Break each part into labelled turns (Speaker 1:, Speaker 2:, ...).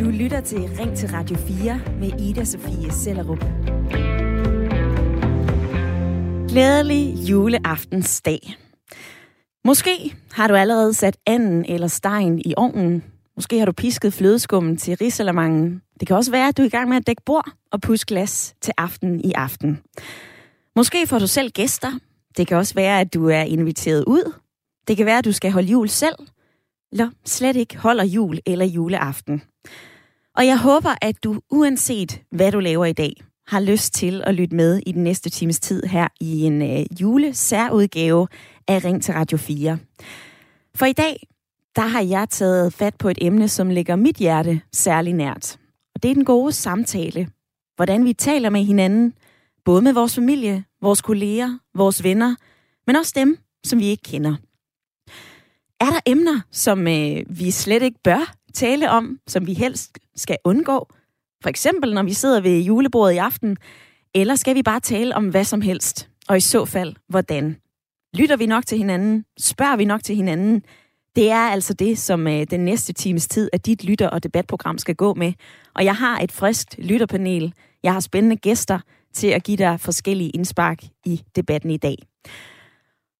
Speaker 1: Du lytter til Ring til Radio 4 med Ida Sofie Sellerup. Glædelig juleaftensdag. Måske har du allerede sat anden eller stegen i ovnen. Måske har du pisket flødeskummen til risalamangen. Det kan også være, at du er i gang med at dække bord og pusse glas til aften i aften. Måske får du selv gæster. Det kan også være, at du er inviteret ud. Det kan være, at du skal holde jul selv. Eller slet ikke holder jul eller juleaften. Og jeg håber, at du uanset hvad du laver i dag, har lyst til at lytte med i den næste times tid her i en øh, julesærudgave af Ring til Radio 4. For i dag, der har jeg taget fat på et emne, som ligger mit hjerte særlig nært. Og det er den gode samtale. Hvordan vi taler med hinanden, både med vores familie, vores kolleger, vores venner, men også dem, som vi ikke kender. Er der emner, som øh, vi slet ikke bør tale om, som vi helst skal undgå? For eksempel, når vi sidder ved julebordet i aften, eller skal vi bare tale om hvad som helst? Og i så fald, hvordan? Lytter vi nok til hinanden? Spørger vi nok til hinanden? Det er altså det, som øh, den næste times tid af dit lytter- og debatprogram skal gå med. Og jeg har et friskt lytterpanel. Jeg har spændende gæster til at give dig forskellige indspark i debatten i dag.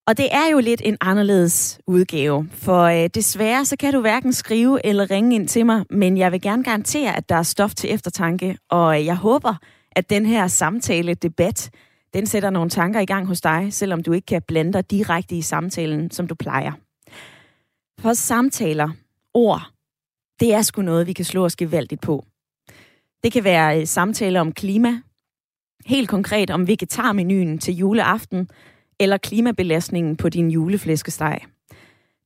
Speaker 1: Og det er jo lidt en anderledes udgave, for øh, desværre så kan du hverken skrive eller ringe ind til mig, men jeg vil gerne garantere, at der er stof til eftertanke, og øh, jeg håber, at den her samtale, debat, den sætter nogle tanker i gang hos dig, selvom du ikke kan blande dig direkte i samtalen, som du plejer. For samtaler, ord, det er sgu noget, vi kan slå os gevaldigt på. Det kan være øh, samtaler om klima, helt konkret om vegetarmenuen til juleaften, eller klimabelastningen på din juleflæskesteg.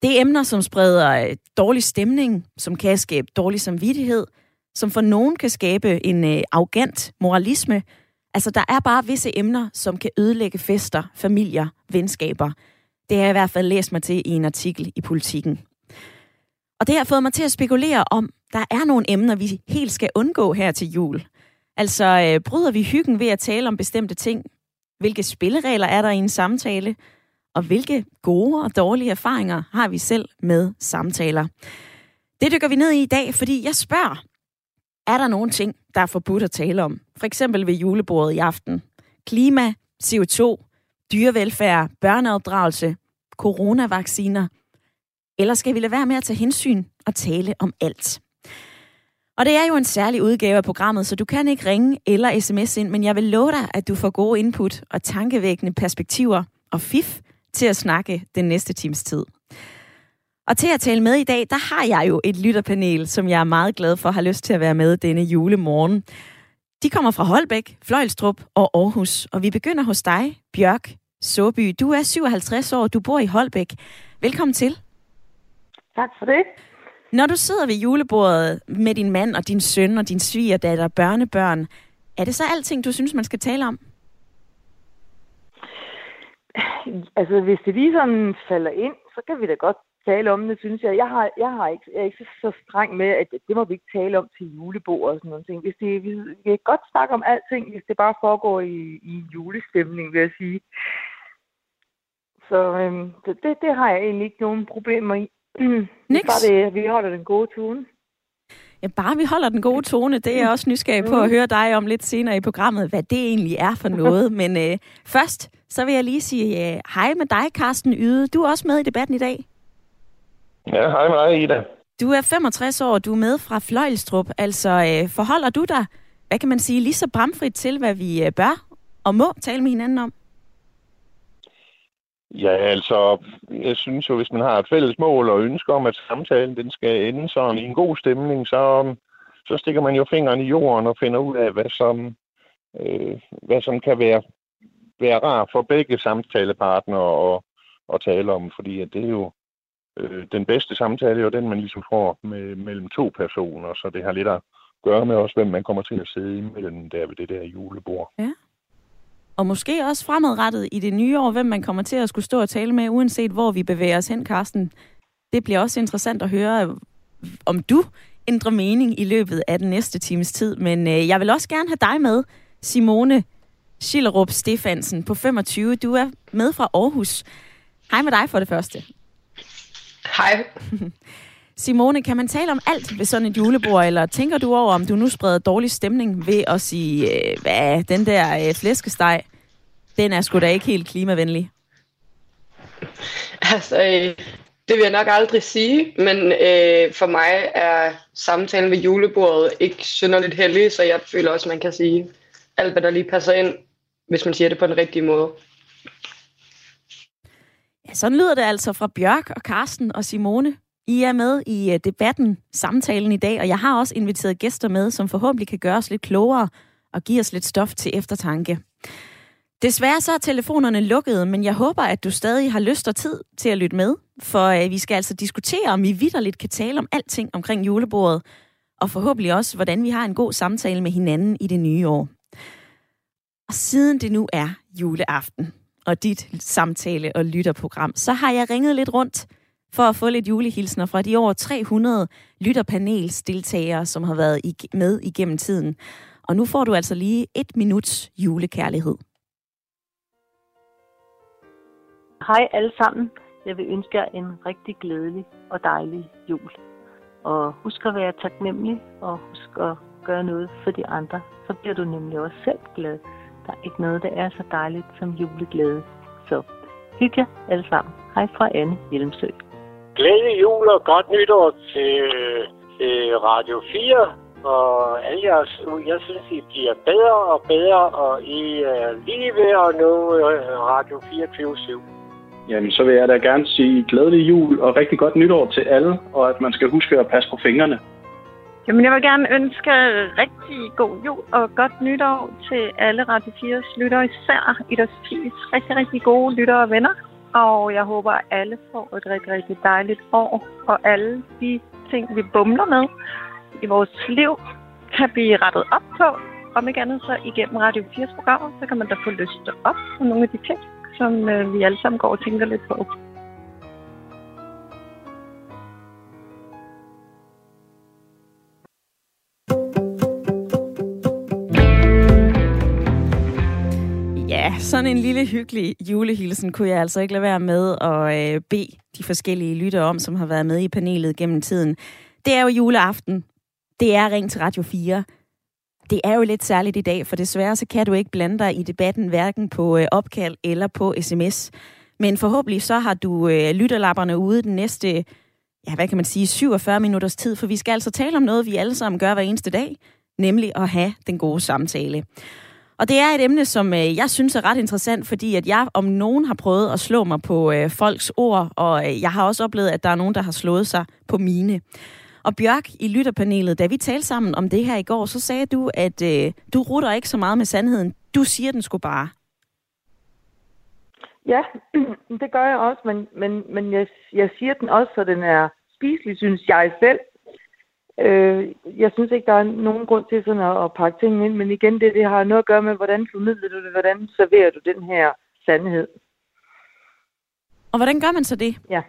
Speaker 1: Det er emner, som spreder øh, dårlig stemning, som kan skabe dårlig samvittighed, som for nogen kan skabe en øh, arrogant moralisme. Altså, der er bare visse emner, som kan ødelægge fester, familier, venskaber. Det har jeg i hvert fald læst mig til i en artikel i Politiken. Og det har fået mig til at spekulere om, der er nogle emner, vi helt skal undgå her til jul. Altså, øh, bryder vi hyggen ved at tale om bestemte ting, hvilke spilleregler er der i en samtale? Og hvilke gode og dårlige erfaringer har vi selv med samtaler? Det dykker vi ned i i dag, fordi jeg spørger, er der nogle ting, der er forbudt at tale om? For eksempel ved julebordet i aften. Klima, CO2, dyrevelfærd, børneopdragelse, coronavacciner. Eller skal vi lade være med at tage hensyn og tale om alt? Og det er jo en særlig udgave af programmet, så du kan ikke ringe eller sms ind, men jeg vil love dig, at du får gode input og tankevækkende perspektiver og fif til at snakke den næste times tid. Og til at tale med i dag, der har jeg jo et lytterpanel, som jeg er meget glad for har lyst til at være med denne julemorgen. De kommer fra Holbæk, Fløjlstrup og Aarhus, og vi begynder hos dig, Bjørk Såby. Du er 57 år, du bor i Holbæk. Velkommen til.
Speaker 2: Tak for det.
Speaker 1: Når du sidder ved julebordet med din mand og din søn og din svigerdatter, børnebørn, er det så alting, du synes, man skal tale om?
Speaker 2: Altså, hvis det ligesom falder ind, så kan vi da godt tale om det, synes jeg. Jeg, har, jeg, har ikke, jeg er ikke så streng med, at det må vi ikke tale om til julebord og sådan noget. ting. Hvis det, vi, vi kan godt snakke om alting, hvis det bare foregår i, i julestemning, vil jeg sige. Så øhm, det, det har jeg egentlig ikke nogen problemer i. Mm.
Speaker 1: Niks.
Speaker 2: Bare det, vi holder den gode tone.
Speaker 1: Ja, bare vi holder den gode tone, det er jeg også nysgerrig på at høre dig om lidt senere i programmet, hvad det egentlig er for noget. Men øh, først, så vil jeg lige sige øh, hej med dig, Carsten Yde. Du er også med i debatten i dag.
Speaker 3: Ja, hej med dig, Ida.
Speaker 1: Du er 65 år, du er med fra Fløjlstrup. Altså, øh, forholder du dig, hvad kan man sige, lige så bramfrit til, hvad vi øh, bør og må tale med hinanden om?
Speaker 3: Ja, altså, jeg synes jo, hvis man har et fælles mål og ønsker om, at samtalen den skal ende sådan i en god stemning, så, så stikker man jo fingeren i jorden og finder ud af, hvad som, øh, hvad som kan være, være rart for begge samtalepartnere at, at tale om, fordi at det er jo øh, den bedste samtale er jo den, man ligesom får med, mellem to personer, så det har lidt at gøre med også, hvem man kommer til at sidde imellem der ved det der julebord.
Speaker 1: Ja. Og måske også fremadrettet i det nye år, hvem man kommer til at skulle stå og tale med, uanset hvor vi bevæger os hen, Karsten. Det bliver også interessant at høre, om du ændrer mening i løbet af den næste times tid. Men øh, jeg vil også gerne have dig med, Simone Schillerup Stefansen på 25. Du er med fra Aarhus. Hej med dig for det første.
Speaker 4: Hej.
Speaker 1: Simone, kan man tale om alt ved sådan et julebord, eller tænker du over, om du nu spreder dårlig stemning ved at sige, øh, hvad, den der øh, flæskesteg, den er sgu da ikke helt klimavenlig?
Speaker 4: Altså, øh, det vil jeg nok aldrig sige, men øh, for mig er samtalen ved julebordet ikke synderligt heldig, så jeg føler også, man kan sige alt, hvad der lige passer ind, hvis man siger det på den rigtige måde.
Speaker 1: Ja, sådan lyder det altså fra Bjørk og Karsten og Simone. I er med i øh, debatten, samtalen i dag, og jeg har også inviteret gæster med, som forhåbentlig kan gøre os lidt klogere og give os lidt stof til eftertanke. Desværre så er telefonerne lukkede, men jeg håber, at du stadig har lyst og tid til at lytte med, for øh, vi skal altså diskutere, om vi vidderligt kan tale om alting omkring julebordet, og forhåbentlig også, hvordan vi har en god samtale med hinanden i det nye år. Og siden det nu er juleaften, og dit samtale- og lytterprogram, så har jeg ringet lidt rundt for at få lidt julehilsner fra de over 300 lytterpanelsdeltagere, som har været med igennem tiden. Og nu får du altså lige et minuts julekærlighed.
Speaker 5: Hej alle sammen. Jeg vil ønske jer en rigtig glædelig og dejlig jul. Og husk at være taknemmelig, og husk at gøre noget for de andre. Så bliver du nemlig også selv glad. Der er ikke noget, der er så dejligt som juleglæde. Så hygge jer alle sammen. Hej fra Anne Hjelmsø.
Speaker 6: Glædelig jul og godt nytår til, til Radio 4 og alle jeres, jeg synes, I bliver bedre og bedre, og I er lige ved at nå øh, Radio 24 /7.
Speaker 7: Jamen, så vil jeg da gerne sige glædelig jul og rigtig godt nytår til alle, og at man skal huske at passe på fingrene.
Speaker 8: Jamen, jeg vil gerne ønske rigtig god jul og godt nytår til alle Radio 4's lyttere, især i deres rigtig, rigtig gode lyttere og venner. Og jeg håber, at alle får et rigtig, rigtig dejligt år, og alle de ting, vi bumler med i vores liv, kan blive rettet op på. Om ikke andet så igennem Radio 4's programmer, så kan man da få lyst op på nogle af de ting, som øh, vi alle sammen går og tænker lidt på.
Speaker 1: Sådan en lille hyggelig julehilsen kunne jeg altså ikke lade være med at øh, bede de forskellige lyttere om, som har været med i panelet gennem tiden. Det er jo juleaften. Det er Ring til Radio 4 det er jo lidt særligt i dag, for desværre så kan du ikke blande dig i debatten, hverken på øh, opkald eller på sms. Men forhåbentlig så har du øh, lytterlapperne ude den næste, ja, hvad kan man sige, 47 minutters tid, for vi skal altså tale om noget, vi alle sammen gør hver eneste dag, nemlig at have den gode samtale. Og det er et emne, som øh, jeg synes er ret interessant, fordi at jeg om nogen har prøvet at slå mig på øh, folks ord, og øh, jeg har også oplevet, at der er nogen, der har slået sig på mine. Og Bjørk i lytterpanelet, da vi talte sammen om det her i går, så sagde du, at øh, du rutter ikke så meget med sandheden. Du siger den skulle bare.
Speaker 2: Ja, det gør jeg også, men, men, men jeg, jeg siger den også, så den er spiselig, synes jeg selv. Øh, jeg synes ikke, der er nogen grund til sådan at, at pakke ting ind, men igen, det, det har noget at gøre med, hvordan formidler du det, hvordan serverer du den her sandhed.
Speaker 1: Og hvordan gør man så det?
Speaker 2: Ja.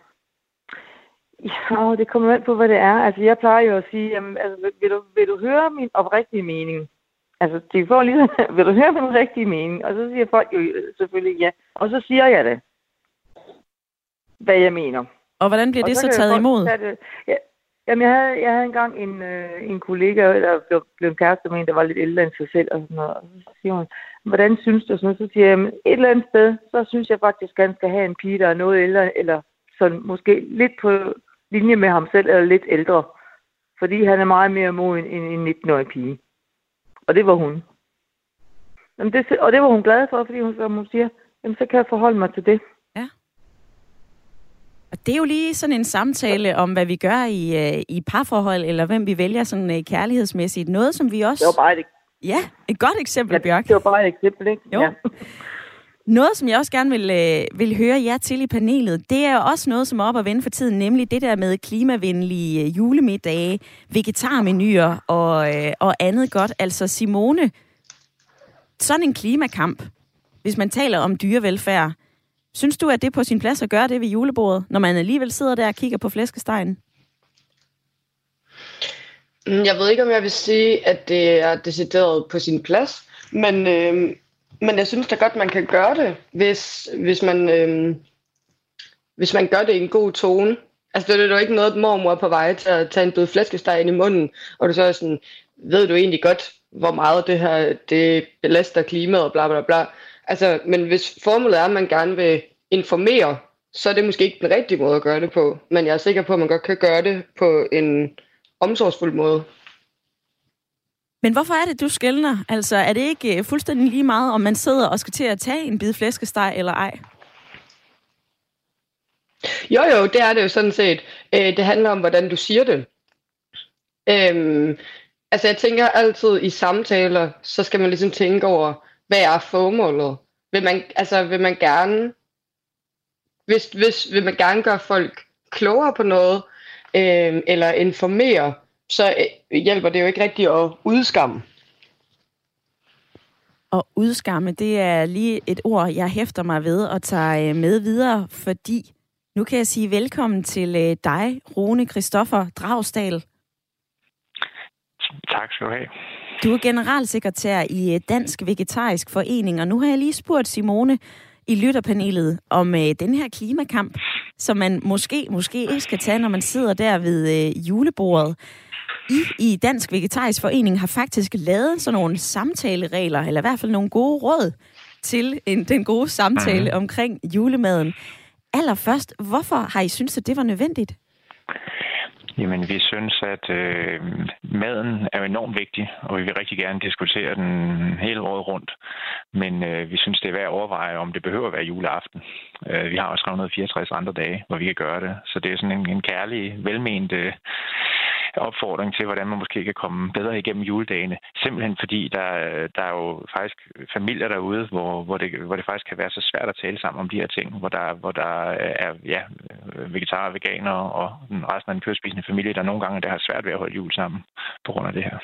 Speaker 2: Ja, det kommer an på, hvad det er. Altså, jeg plejer jo at sige, jamen, altså, vil, du, vil du høre min oprigtige mening? Altså, det får lige, vil du høre min rigtige mening? Og så siger folk jo selvfølgelig ja. Og så siger jeg det, hvad jeg mener.
Speaker 1: Og hvordan bliver det så, så taget imod?
Speaker 2: Det, ja, jamen, jeg havde, jeg havde engang en, øh, en kollega, der blev, blev en kæreste med en, der var lidt ældre end sig selv, og sådan noget. Og så siger hun, hvordan synes du sådan? Så siger jeg, et eller andet sted, så synes jeg faktisk, at han skal have en pige, der er noget ældre, eller sådan måske lidt på linje med ham selv, eller lidt ældre. Fordi han er meget mere moden end en 19-årig pige. Og det var hun. Jamen det, og det var hun glad for, fordi hun, som hun siger, jamen så kan jeg forholde mig til det.
Speaker 1: Og det er jo lige sådan en samtale om, hvad vi gør i, uh, i parforhold, eller hvem vi vælger sådan uh, kærlighedsmæssigt. Noget, som vi også...
Speaker 2: Det var bare et,
Speaker 1: ja, et godt eksempel, ja, Bjørk.
Speaker 2: Det var bare et eksempel, ikke?
Speaker 1: Jo. Ja. Noget, som jeg også gerne vil, øh, vil høre jer til i panelet, det er også noget, som er op at vende for tiden, nemlig det der med klimavenlige øh, julemiddage, vegetarmenuer og, øh, og andet godt. Altså Simone, sådan en klimakamp, hvis man taler om dyrevelfærd, synes du, at det er på sin plads at gøre det ved julebordet, når man alligevel sidder der og kigger på flæskestegen?
Speaker 4: Mm, jeg ved ikke, om jeg vil sige, at det er decideret på sin plads, men øh, men jeg synes da godt, man kan gøre det, hvis, hvis, man, øh, hvis man gør det i en god tone. Altså, det er jo ikke noget, mormor på vej til at tage en bød flæskesteg ind i munden, og du så er sådan, ved du egentlig godt, hvor meget det her, det belaster klimaet og bla bla bla. Altså, men hvis formålet er, at man gerne vil informere, så er det måske ikke den rigtige måde at gøre det på. Men jeg er sikker på, at man godt kan gøre det på en omsorgsfuld måde.
Speaker 1: Men hvorfor er det, du skældner? Altså, er det ikke øh, fuldstændig lige meget, om man sidder og skal til at tage en bid flæskesteg eller ej?
Speaker 4: Jo, jo, det er det jo sådan set. Øh, det handler om, hvordan du siger det. Øhm, altså, jeg tænker altid i samtaler, så skal man ligesom tænke over, hvad er formålet? Vil man, altså, vil man gerne, hvis, hvis, vil man gerne gøre folk klogere på noget, øhm, eller informere, så øh, hjælper det jo ikke rigtigt at udskamme.
Speaker 1: Og udskamme, det er lige et ord, jeg hæfter mig ved og tager øh, med videre, fordi nu kan jeg sige velkommen til øh, dig, Rune Christoffer Dragsdal.
Speaker 9: Tak skal du have.
Speaker 1: Du er generalsekretær i Dansk Vegetarisk Forening, og nu har jeg lige spurgt Simone i lytterpanelet om øh, den her klimakamp, som man måske, måske ikke skal tage, når man sidder der ved øh, julebordet. I i Dansk Vegetarisk Forening har faktisk lavet sådan nogle samtaleregler, eller i hvert fald nogle gode råd til en, den gode samtale mm. omkring julemaden. Allerførst, hvorfor har I synes, at det var nødvendigt?
Speaker 9: Jamen, vi synes, at øh, maden er enormt vigtig, og vi vil rigtig gerne diskutere den hele året rundt. Men øh, vi synes, det er værd at overveje, om det behøver at være juleaften. Øh, vi har også 364 andre dage, hvor vi kan gøre det. Så det er sådan en, en kærlig, velment øh, opfordring til, hvordan man måske kan komme bedre igennem juledagene. Simpelthen fordi, der, der er jo faktisk familier derude, hvor, hvor, det, hvor det faktisk kan være så svært at tale sammen om de her ting, hvor der, hvor der øh, er ja, vegetarer veganer og resten af den kødspisende familie, der nogle gange der har svært ved at holde jul sammen på grund af det her.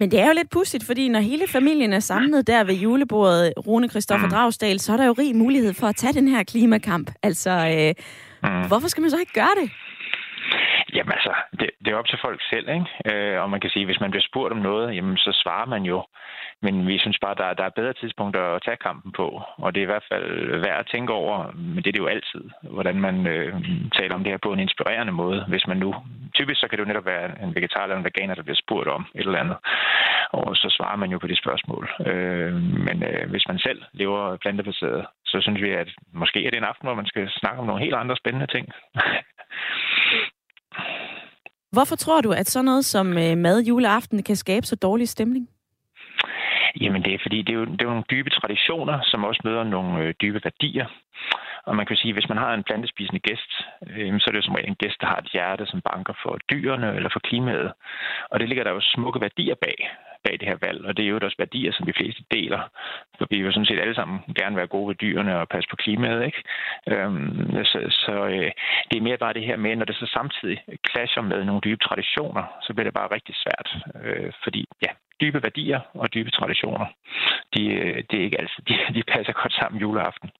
Speaker 1: Men det er jo lidt pudsigt, fordi når hele familien er samlet der ved julebordet, Rune Christoffer mm. Dragsdal, så er der jo rig mulighed for at tage den her klimakamp. Altså, øh, mm. hvorfor skal man så ikke gøre det?
Speaker 9: Jamen altså, det, det er op til folk selv, ikke? Øh, og man kan sige, hvis man bliver spurgt om noget, jamen så svarer man jo. Men vi synes bare, der, der er bedre tidspunkter at tage kampen på. Og det er i hvert fald værd at tænke over, men det er det jo altid, hvordan man øh, taler om det her på en inspirerende måde. Hvis man nu, typisk så kan det jo netop være en vegetar eller en veganer, der bliver spurgt om et eller andet. Og så svarer man jo på det spørgsmål. Øh, men øh, hvis man selv lever plantebaseret, så synes vi, at måske er det en aften, hvor man skal snakke om nogle helt andre spændende ting.
Speaker 1: Hvorfor tror du, at sådan noget som øh, mad juleaften kan skabe så dårlig stemning?
Speaker 9: Jamen det er fordi, det er, jo, det er jo nogle dybe traditioner, som også møder nogle øh, dybe værdier. Og man kan sige, at hvis man har en plantespisende gæst, øh, så er det jo som regel en gæst, der har et hjerte, som banker for dyrene eller for klimaet. Og det ligger der jo smukke værdier bag bag det her valg, og det er jo også værdier, som de fleste deler. For vi vil sådan set alle sammen gerne være gode ved dyrene og passe på klimaet, ikke? Øhm, så så øh, det er mere bare det her med, når det så samtidig clasher med nogle dybe traditioner, så bliver det bare rigtig svært. Øh, fordi ja, dybe værdier og dybe traditioner, de, øh, det er ikke altid, de, de passer godt sammen juleaften.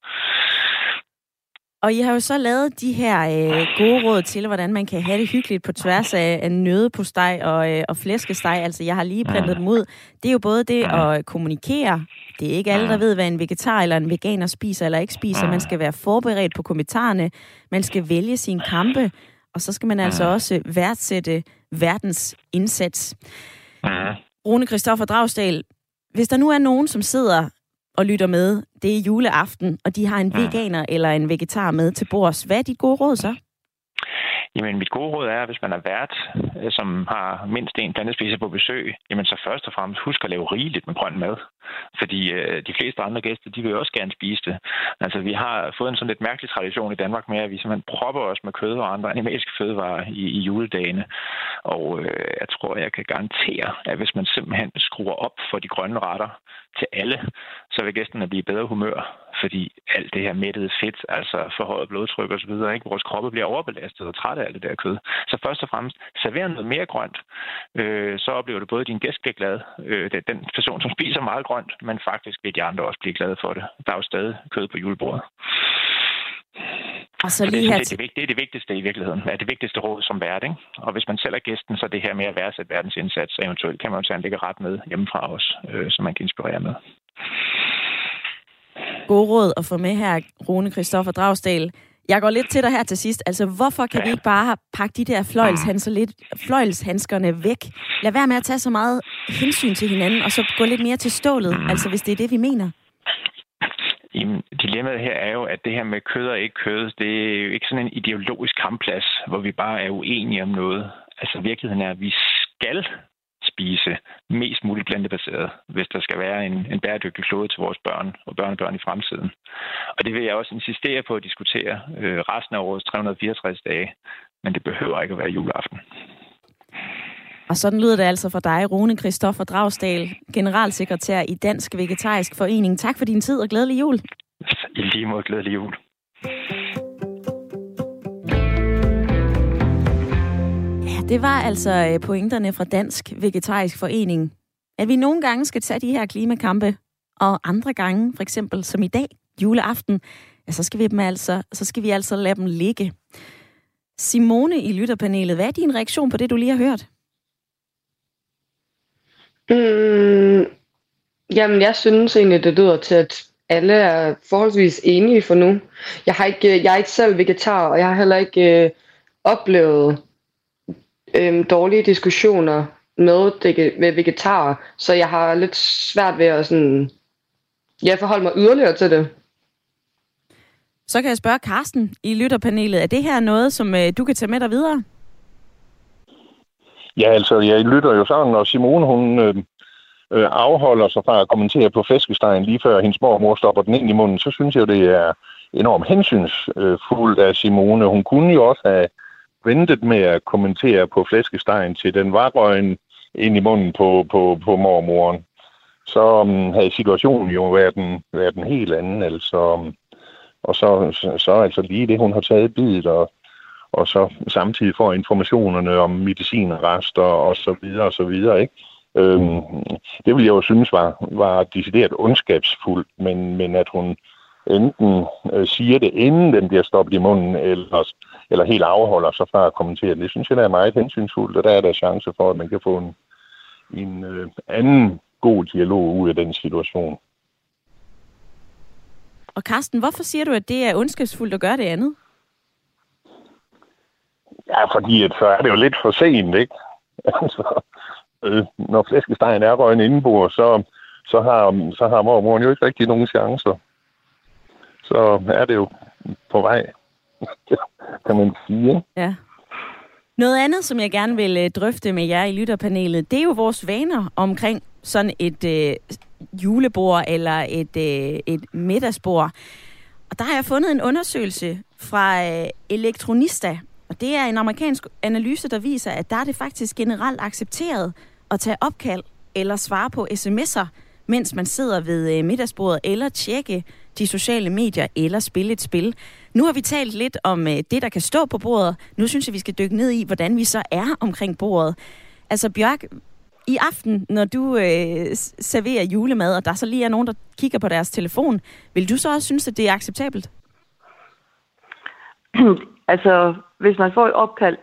Speaker 1: Og I har jo så lavet de her øh, gode råd til, hvordan man kan have det hyggeligt på tværs af, af nødepostej og, øh, og flæskesteg. Altså, jeg har lige printet dem ud. Det er jo både det at kommunikere. Det er ikke alle, der ved, hvad en vegetar eller en veganer spiser eller ikke spiser. Man skal være forberedt på kommentarerne. Man skal vælge sin kampe. Og så skal man altså også værdsætte verdens indsats. Rune Christoffer Dragsdal, hvis der nu er nogen, som sidder og lytter med, det er juleaften, og de har en veganer eller en vegetar med til bords. Hvad er dit gode råd så?
Speaker 9: Jamen, mit gode råd er, at hvis man er vært, øh, som har mindst en plantespiser på besøg, jamen så først og fremmest husk at lave rigeligt med grøn mad. Fordi øh, de fleste andre gæster, de vil også gerne spise det. Altså, vi har fået en sådan lidt mærkelig tradition i Danmark med, at vi simpelthen propper os med kød og andre animalske fødevarer i, i juledagene. Og øh, jeg tror, jeg kan garantere, at hvis man simpelthen skruer op for de grønne retter til alle, så vil gæsterne blive i bedre humør. Fordi alt det her mættede fedt, altså forhøjet blodtryk osv., ikke? vores kroppe bliver overbelastet og træt af alt det der kød. Så først og fremmest, server noget mere grønt. Øh, så oplever du både, at din gæst bliver glad, øh, den person, som spiser meget grønt, men faktisk vil de andre også blive glade for det. Der er jo stadig kød på julebordet.
Speaker 1: Og så lige det,
Speaker 9: her det, det, det er det vigtigste i virkeligheden. Det er det vigtigste råd som vært. Ikke? Og hvis man selv er gæsten, så det her med at værdsætte verdens indsats, så eventuelt kan man jo tage en ret med hjemmefra os, øh, som man kan inspirere med.
Speaker 1: God råd at få med her, Rune Christoffer Dragsdal. Jeg går lidt til dig her til sidst. Altså, hvorfor kan ja. vi ikke bare pakke de der fløjlshandsker lidt, fløjlshandskerne væk? Lad være med at tage så meget hensyn til hinanden, og så gå lidt mere til stålet, altså hvis det er det, vi mener.
Speaker 9: Jamen, dilemmaet her er jo, at det her med kød og ikke kød, det er jo ikke sådan en ideologisk kampplads, hvor vi bare er uenige om noget. Altså, virkeligheden er, at vi skal spise mest muligt plantebaseret, hvis der skal være en, en bæredygtig klode til vores børn og børnebørn i fremtiden. Og det vil jeg også insistere på at diskutere øh, resten af årets 364 dage, men det behøver ikke at være juleaften.
Speaker 1: Og sådan lyder det altså for dig, Rune Christoffer Dragsdal, generalsekretær i Dansk Vegetarisk Forening. Tak for din tid og glædelig jul.
Speaker 9: I lige måde glædelig jul.
Speaker 1: Det var altså øh, pointerne fra Dansk Vegetarisk Forening. At vi nogle gange skal tage de her klimakampe, og andre gange, for eksempel som i dag, juleaften, ja, så skal vi dem altså, så skal vi altså lade dem ligge. Simone i lytterpanelet, hvad er din reaktion på det, du lige har hørt?
Speaker 4: Mm, jamen, jeg synes egentlig, det lyder til, at alle er forholdsvis enige for nu. Jeg, har ikke, jeg er ikke selv vegetar, og jeg har heller ikke øh, oplevet øh, dårlige diskussioner med, med vegetarer, så jeg har lidt svært ved at sådan, ja, forholde mig yderligere til det.
Speaker 1: Så kan jeg spørge Carsten i lytterpanelet, er det her noget, som øh, du kan tage med dig videre?
Speaker 3: Ja, altså, jeg lytter jo sådan, og Simone, hun øh, øh, afholder sig fra at kommentere på flæskestegen lige før hendes mormor stopper den ind i munden, så synes jeg det er enormt hensynsfuldt af Simone. Hun kunne jo også have ventet med at kommentere på flæskestegen til den var røgen ind i munden på, på, på mormoren. Så um, havde situationen jo været en, været en helt anden. Altså, um, og så, så, så altså lige det, hun har taget bidet og og så samtidig får informationerne om medicinrester og så videre og så videre, ikke? Øhm, det ville jeg jo synes var, var decideret ondskabsfuldt, men, men at hun enten øh, siger det, inden den bliver stoppet i munden, eller, eller helt afholder sig fra at kommentere det. Det synes jeg, der er meget hensynsfuldt, og der er der chance for, at man kan få en, en øh, anden god dialog ud af den situation.
Speaker 1: Og Karsten, hvorfor siger du, at det er ondskabsfuldt at gøre det andet?
Speaker 3: Ja, fordi at så er det jo lidt for sent, ikke? Altså, øh, når flæskestegen er røgen indenbord, så, så har, så har mormoren jo ikke rigtig nogen chancer. Så er det jo på vej, kan man sige.
Speaker 1: Ja. Noget andet, som jeg gerne vil øh, drøfte med jer i lytterpanelet, det er jo vores vaner omkring sådan et øh, julebord eller et, øh, et middagsbord. Og der har jeg fundet en undersøgelse fra øh, Elektronista, og det er en amerikansk analyse, der viser, at der er det faktisk generelt accepteret at tage opkald eller svare på sms'er, mens man sidder ved øh, middagsbordet, eller tjekke de sociale medier, eller spille et spil. Nu har vi talt lidt om øh, det, der kan stå på bordet. Nu synes jeg, vi skal dykke ned i, hvordan vi så er omkring bordet. Altså Bjørk, i aften, når du øh, serverer julemad, og der så lige er nogen, der kigger på deres telefon, vil du så også synes, at det er acceptabelt?
Speaker 2: Altså, hvis man får et opkald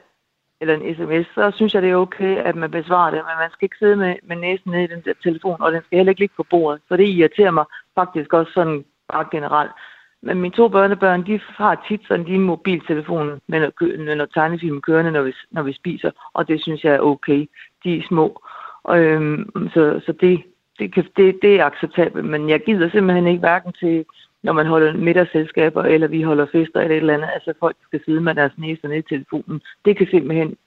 Speaker 2: eller en sms, så synes jeg, det er okay, at man besvarer det, men man skal ikke sidde med, med næsen nede i den der telefon, og den skal heller ikke ligge på bordet, for det irriterer mig faktisk også sådan bare generelt. Men mine to børnebørn, de har tit sådan de mobiltelefonen, når, når tegnefilmen kørende, når vi, når vi spiser, og det synes jeg er okay. De er små. Øhm, så så det, det, kan, det, det er acceptabelt, men jeg gider simpelthen ikke hverken til når man holder middagsselskaber, eller vi holder fester eller et eller andet. Altså folk skal sidde med deres næse ned i telefonen. Det kan simpelthen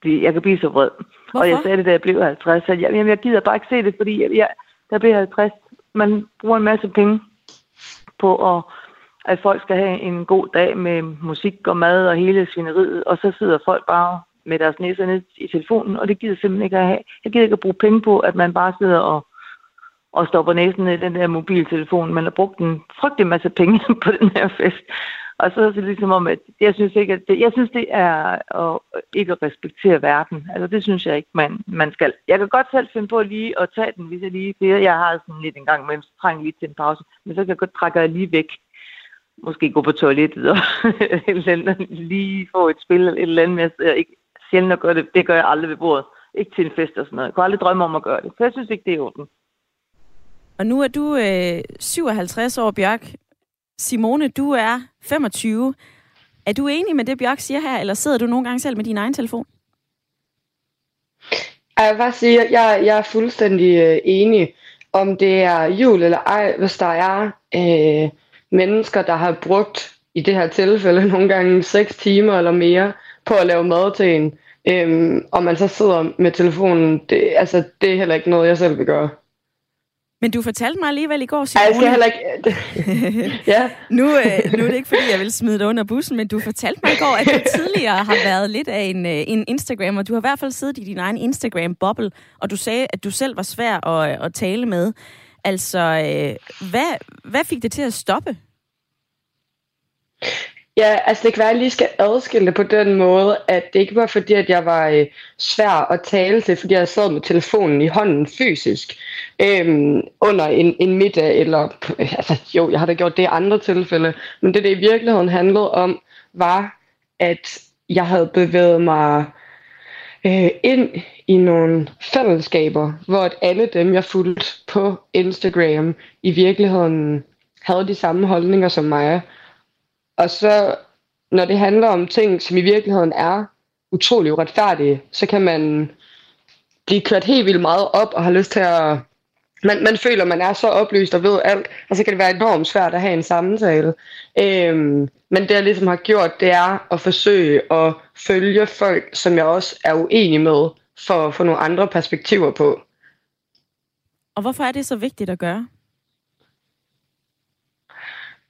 Speaker 2: blive, jeg kan blive så vred.
Speaker 1: Hvorfor?
Speaker 2: Og jeg sagde det, da jeg blev 50, at jeg, jamen, jeg gider bare ikke se det, fordi jeg, jeg, der bliver 50. Man bruger en masse penge på at at folk skal have en god dag med musik og mad og hele svineriet, og så sidder folk bare med deres næser ned i telefonen, og det gider simpelthen ikke at have. Jeg gider ikke at bruge penge på, at man bare sidder og og stopper næsen i den der mobiltelefon. Man har brugt en frygtelig masse penge på den her fest. Og så er det ligesom om, at jeg synes ikke, at det, jeg synes, det er at ikke at respektere verden. Altså, det synes jeg ikke, man, man skal. Jeg kan godt selv finde på lige at tage den, hvis jeg lige siger, jeg har sådan lidt en gang imellem, så trænger lige til en pause. Men så kan jeg godt trække jeg lige væk. Måske gå på toilettet og eller lige få et spil eller et eller andet. Men jeg ikke sjældent at gøre det. Det gør jeg aldrig ved bordet. Ikke til en fest og sådan noget. Jeg kunne aldrig drømme om at gøre det. For jeg synes ikke, det er orden.
Speaker 1: Og nu er du øh, 57 år, Bjørk. Simone, du er 25. Er du enig med det, Bjørk siger her, eller sidder du nogle gange selv med din egen telefon?
Speaker 4: Jeg vil bare sige, at jeg, jeg er fuldstændig øh, enig, om det er jul eller ej, hvis der er øh, mennesker, der har brugt, i det her tilfælde, nogle gange 6 timer eller mere, på at lave mad til en, øh, og man så sidder med telefonen, det, altså, det er heller ikke noget, jeg selv vil gøre.
Speaker 1: Men du fortalte mig alligevel i går, Simone...
Speaker 4: Ej, jeg skal heller ikke... ja.
Speaker 1: nu, øh, nu er det ikke, fordi jeg vil smide dig under bussen, men du fortalte mig i går, at du tidligere har været lidt af en, øh, en Instagram, og du har i hvert fald siddet i din egen Instagram-boble, og du sagde, at du selv var svær at, at tale med. Altså, øh, hvad, hvad fik det til at stoppe?
Speaker 4: Ja, altså det kan være, at jeg lige skal adskille det på den måde, at det ikke var fordi, at jeg var øh, svær at tale til, fordi jeg sad med telefonen i hånden fysisk øh, under en, en middag, eller øh, altså jo, jeg har da gjort det i andre tilfælde, men det, det i virkeligheden handlede om, var, at jeg havde bevæget mig øh, ind i nogle fællesskaber, hvor at alle dem, jeg fulgte på Instagram, i virkeligheden havde de samme holdninger som mig, og så, når det handler om ting, som i virkeligheden er utrolig uretfærdige, så kan man blive kørt helt vildt meget op og har lyst til at... Man, man føler, man er så oplyst og ved alt, og så kan det være enormt svært at have en samtale. Øhm, men det, jeg ligesom har gjort, det er at forsøge at følge folk, som jeg også er uenig med, for at få nogle andre perspektiver på.
Speaker 1: Og hvorfor er det så vigtigt at gøre?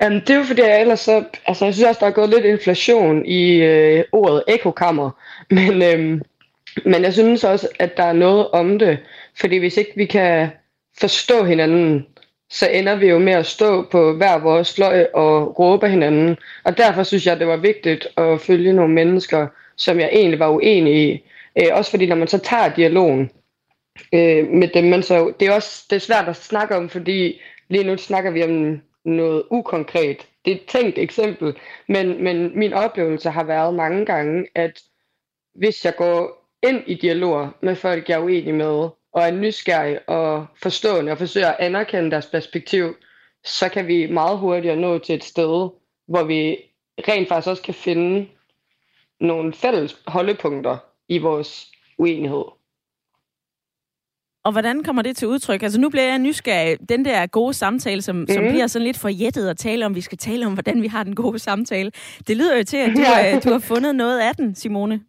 Speaker 4: Jamen, det er jo fordi, jeg ellers så, altså jeg synes også, der er gået lidt inflation i øh, ordet ekokammer, men, øh, men jeg synes også, at der er noget om det, fordi hvis ikke vi kan forstå hinanden, så ender vi jo med at stå på hver vores fløj og råbe hinanden, og derfor synes jeg, det var vigtigt at følge nogle mennesker, som jeg egentlig var uenig i, øh, også fordi når man så tager dialogen øh, med dem, man så, det er også det er svært at snakke om, fordi lige nu snakker vi om noget ukonkret. Det er et tænkt eksempel, men, men min oplevelse har været mange gange, at hvis jeg går ind i dialoger med folk, jeg er uenig med, og er nysgerrig og forstående og forsøger at anerkende deres perspektiv, så kan vi meget hurtigere nå til et sted, hvor vi rent faktisk også kan finde nogle fælles holdepunkter i vores uenighed.
Speaker 1: Og hvordan kommer det til udtryk? Altså nu bliver jeg nysgerrig. Den der gode samtale, som, mm. som mhm. bliver sådan lidt forjættet at tale om, vi skal tale om, hvordan vi har den gode samtale. Det lyder jo til, at du, ja. du har fundet noget af den, Simone.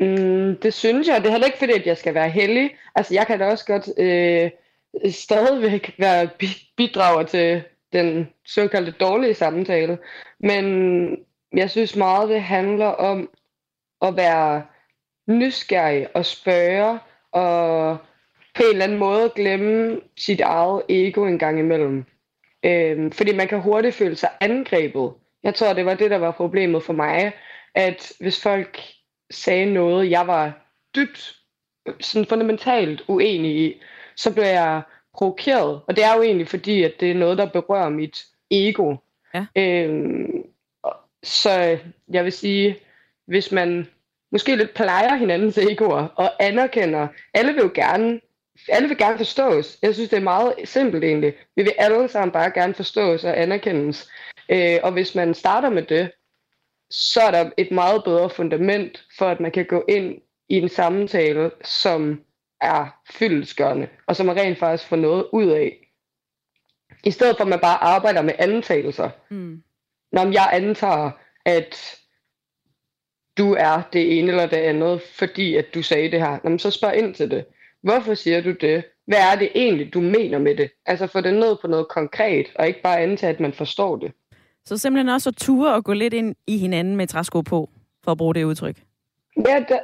Speaker 4: Mm, det synes jeg. Det er heller ikke fordi, at jeg skal være heldig. Altså jeg kan da også godt øh, stadigvæk være bidrager til den såkaldte dårlige samtale. Men jeg synes meget, det handler om at være nysgerrig og spørge, og på en eller anden måde glemme sit eget ego en gang imellem. Øhm, fordi man kan hurtigt føle sig angrebet. Jeg tror, det var det, der var problemet for mig, at hvis folk sagde noget, jeg var dybt sådan fundamentalt uenig i, så blev jeg provokeret. Og det er jo egentlig fordi, at det er noget, der berører mit ego. Ja. Øhm, så jeg vil sige, hvis man måske lidt plejer hinandens egoer og anerkender. Alle vil jo gerne, alle vil gerne forstås. Jeg synes, det er meget simpelt egentlig. Vi vil alle sammen bare gerne forstås og anerkendes. Øh, og hvis man starter med det, så er der et meget bedre fundament for, at man kan gå ind i en samtale, som er fyldesgørende, og som man rent faktisk får noget ud af. I stedet for, at man bare arbejder med antagelser. Mm. Når jeg antager, at du er det ene eller det andet, fordi at du sagde det her. Jamen, så spørg ind til det. Hvorfor siger du det? Hvad er det egentlig, du mener med det? Altså få det ned på noget konkret, og ikke bare antage, at man forstår det.
Speaker 1: Så simpelthen også at ture og gå lidt ind i hinanden med træsko på, for at bruge det udtryk.
Speaker 4: Ja, der,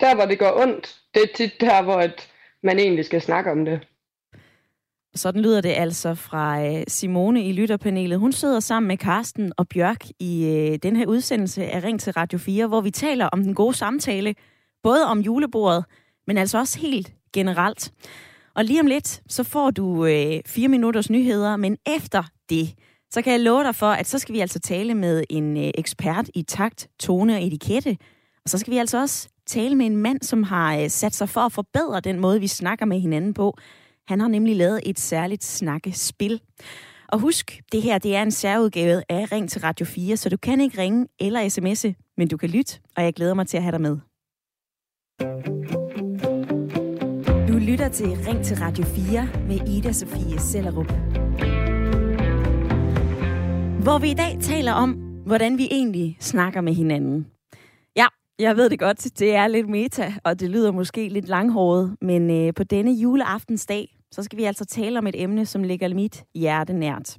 Speaker 4: der hvor det går ondt, det er tit der, hvor at man egentlig skal snakke om det.
Speaker 1: Sådan lyder det altså fra øh, Simone i lytterpanelet. Hun sidder sammen med Karsten og Bjørk i øh, den her udsendelse af Ring til Radio 4, hvor vi taler om den gode samtale, både om julebordet, men altså også helt generelt. Og lige om lidt, så får du øh, fire minutters nyheder, men efter det, så kan jeg love dig for, at så skal vi altså tale med en øh, ekspert i takt, tone og etikette. Og så skal vi altså også tale med en mand, som har øh, sat sig for at forbedre den måde, vi snakker med hinanden på. Han har nemlig lavet et særligt snakkespil. Og husk, det her det er en særudgave af Ring til Radio 4, så du kan ikke ringe eller sms'e, men du kan lytte, og jeg glæder mig til at have dig med. Du lytter til Ring til Radio 4 med Ida Sofie Sellerup. Hvor vi i dag taler om, hvordan vi egentlig snakker med hinanden. Ja, jeg ved det godt, det er lidt meta, og det lyder måske lidt langhåret, men øh, på denne juleaftensdag, så skal vi altså tale om et emne, som ligger mit hjerte nært.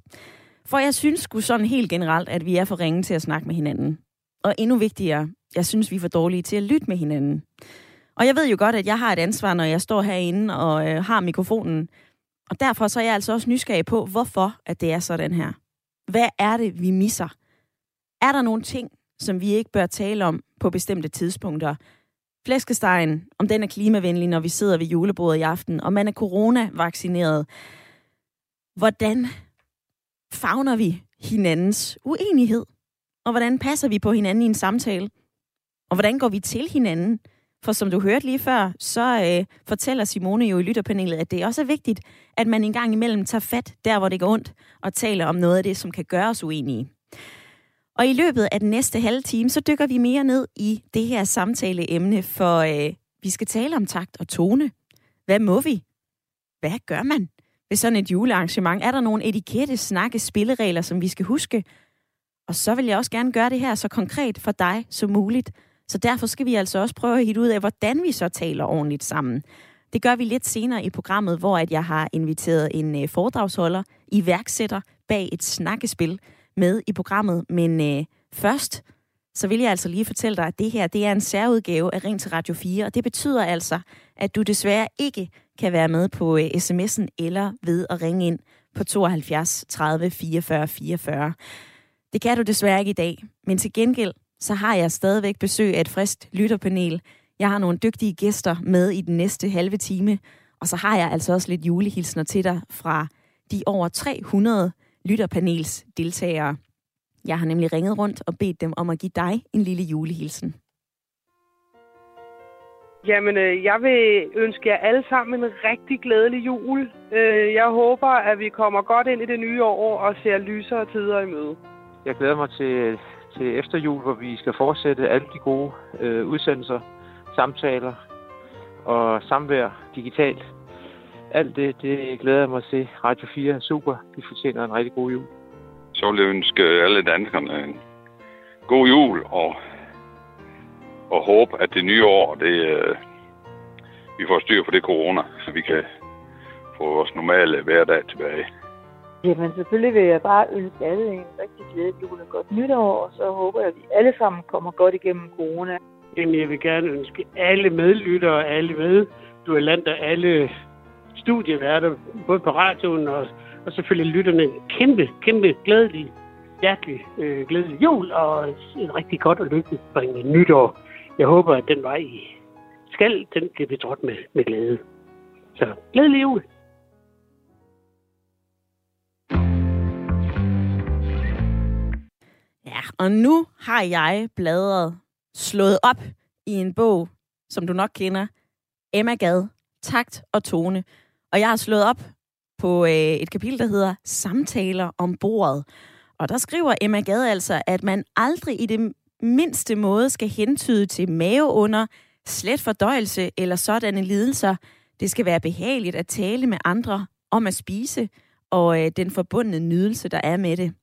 Speaker 1: For jeg synes sgu sådan helt generelt, at vi er for ringe til at snakke med hinanden. Og endnu vigtigere, jeg synes, vi er for dårlige til at lytte med hinanden. Og jeg ved jo godt, at jeg har et ansvar, når jeg står herinde og øh, har mikrofonen. Og derfor så er jeg altså også nysgerrig på, hvorfor at det er sådan her. Hvad er det, vi misser? Er der nogle ting, som vi ikke bør tale om på bestemte tidspunkter? Flæskestegen, om den er klimavenlig, når vi sidder ved julebordet i aften, og man er coronavaccineret. Hvordan fagner vi hinandens uenighed? Og hvordan passer vi på hinanden i en samtale? Og hvordan går vi til hinanden? For som du hørte lige før, så øh, fortæller Simone jo i lytterpanelet, at det også er vigtigt, at man en gang imellem tager fat der, hvor det går ondt, og taler om noget af det, som kan gøre os uenige. Og i løbet af den næste halve time, så dykker vi mere ned i det her samtaleemne, for øh, vi skal tale om takt og tone. Hvad må vi? Hvad gør man ved sådan et julearrangement? Er der nogle etikette, snakke, spilleregler, som vi skal huske? Og så vil jeg også gerne gøre det her så konkret for dig som muligt. Så derfor skal vi altså også prøve at hitte ud af, hvordan vi så taler ordentligt sammen. Det gør vi lidt senere i programmet, hvor at jeg har inviteret en øh, foredragsholder, iværksætter bag et snakkespil med i programmet. Men øh, først, så vil jeg altså lige fortælle dig, at det her det er en særudgave af Ring til Radio 4, og det betyder altså, at du desværre ikke kan være med på øh, sms'en eller ved at ringe ind på 72 30 44 44. Det kan du desværre ikke i dag, men til gengæld så har jeg stadigvæk besøg af et frist lytterpanel. Jeg har nogle dygtige gæster med i den næste halve time, og så har jeg altså også lidt julehilsner til dig fra de over 300 lytterpanels deltagere. Jeg har nemlig ringet rundt og bedt dem om at give dig en lille julehilsen.
Speaker 10: Jamen, øh, jeg vil ønske jer alle sammen en rigtig glædelig jul. Øh, jeg håber, at vi kommer godt ind i det nye år og ser lysere tider i møde.
Speaker 11: Jeg glæder mig til, til efter jul, hvor vi skal fortsætte alle de gode øh, udsendelser, samtaler og samvær digitalt. Alt det, det glæder jeg mig til. Radio 4 er super. De fortjener en rigtig god jul.
Speaker 12: Så vil jeg ønske alle danskerne en god jul og, og håbe, at det nye år, det, øh, vi får styr på det corona, så vi kan få vores normale hverdag tilbage.
Speaker 2: Jamen selvfølgelig vil jeg bare ønske alle en rigtig glædelig jul og godt nytår, og så håber jeg, at vi alle sammen kommer godt igennem corona.
Speaker 13: Jamen, jeg vil gerne ønske alle medlyttere, alle med, du er land af alle studieværter, både på radioen og, og selvfølgelig lytterne, en kæmpe, kæmpe glædelig, hjertelig øh, glædelig jul og et rigtig godt og lykkeligt nytår. Jeg håber, at den vej i skal, den bliver betrådt med, med glæde. Så glædelig jul.
Speaker 1: Ja, og nu har jeg bladret slået op i en bog, som du nok kender, Emma Gad, Takt og Tone. Og jeg har slået op på øh, et kapitel, der hedder Samtaler om bordet. Og der skriver Emma Gade altså, at man aldrig i det mindste måde skal hentyde til maveunder, slet fordøjelse eller sådanne lidelser. Det skal være behageligt at tale med andre om at spise og øh, den forbundne nydelse, der er med det.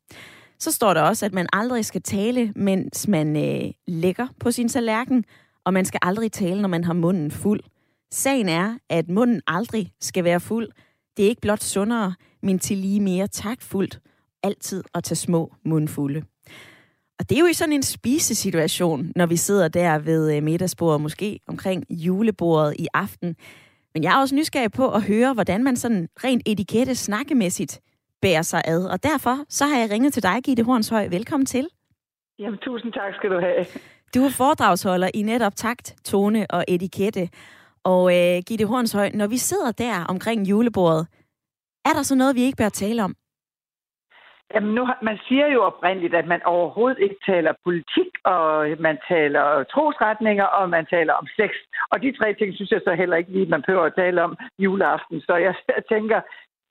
Speaker 1: Så står der også, at man aldrig skal tale, mens man øh, lægger på sin tallerken, og man skal aldrig tale, når man har munden fuld. Sagen er, at munden aldrig skal være fuld. Det er ikke blot sundere, men til lige mere taktfuldt altid at tage små mundfulde. Og det er jo i sådan en spisesituation, når vi sidder der ved øh, middagsbordet, måske omkring julebordet i aften. Men jeg er også nysgerrig på at høre, hvordan man sådan rent etikette snakkemæssigt bærer sig ad. Og derfor så har jeg ringet til dig, Gitte Hornshøj. Velkommen til.
Speaker 14: Jamen, tusind tak skal du have.
Speaker 1: Du er foredragsholder i netop takt, tone og etikette. Og øh, Gitte Hornshøj, når vi sidder der omkring julebordet, er der så noget, vi ikke bør tale om?
Speaker 14: Jamen nu, man siger jo oprindeligt, at man overhovedet ikke taler politik, og man taler trosretninger, og man taler om sex. Og de tre ting synes jeg så heller ikke lige, man behøver at tale om juleaften. Så jeg, jeg tænker,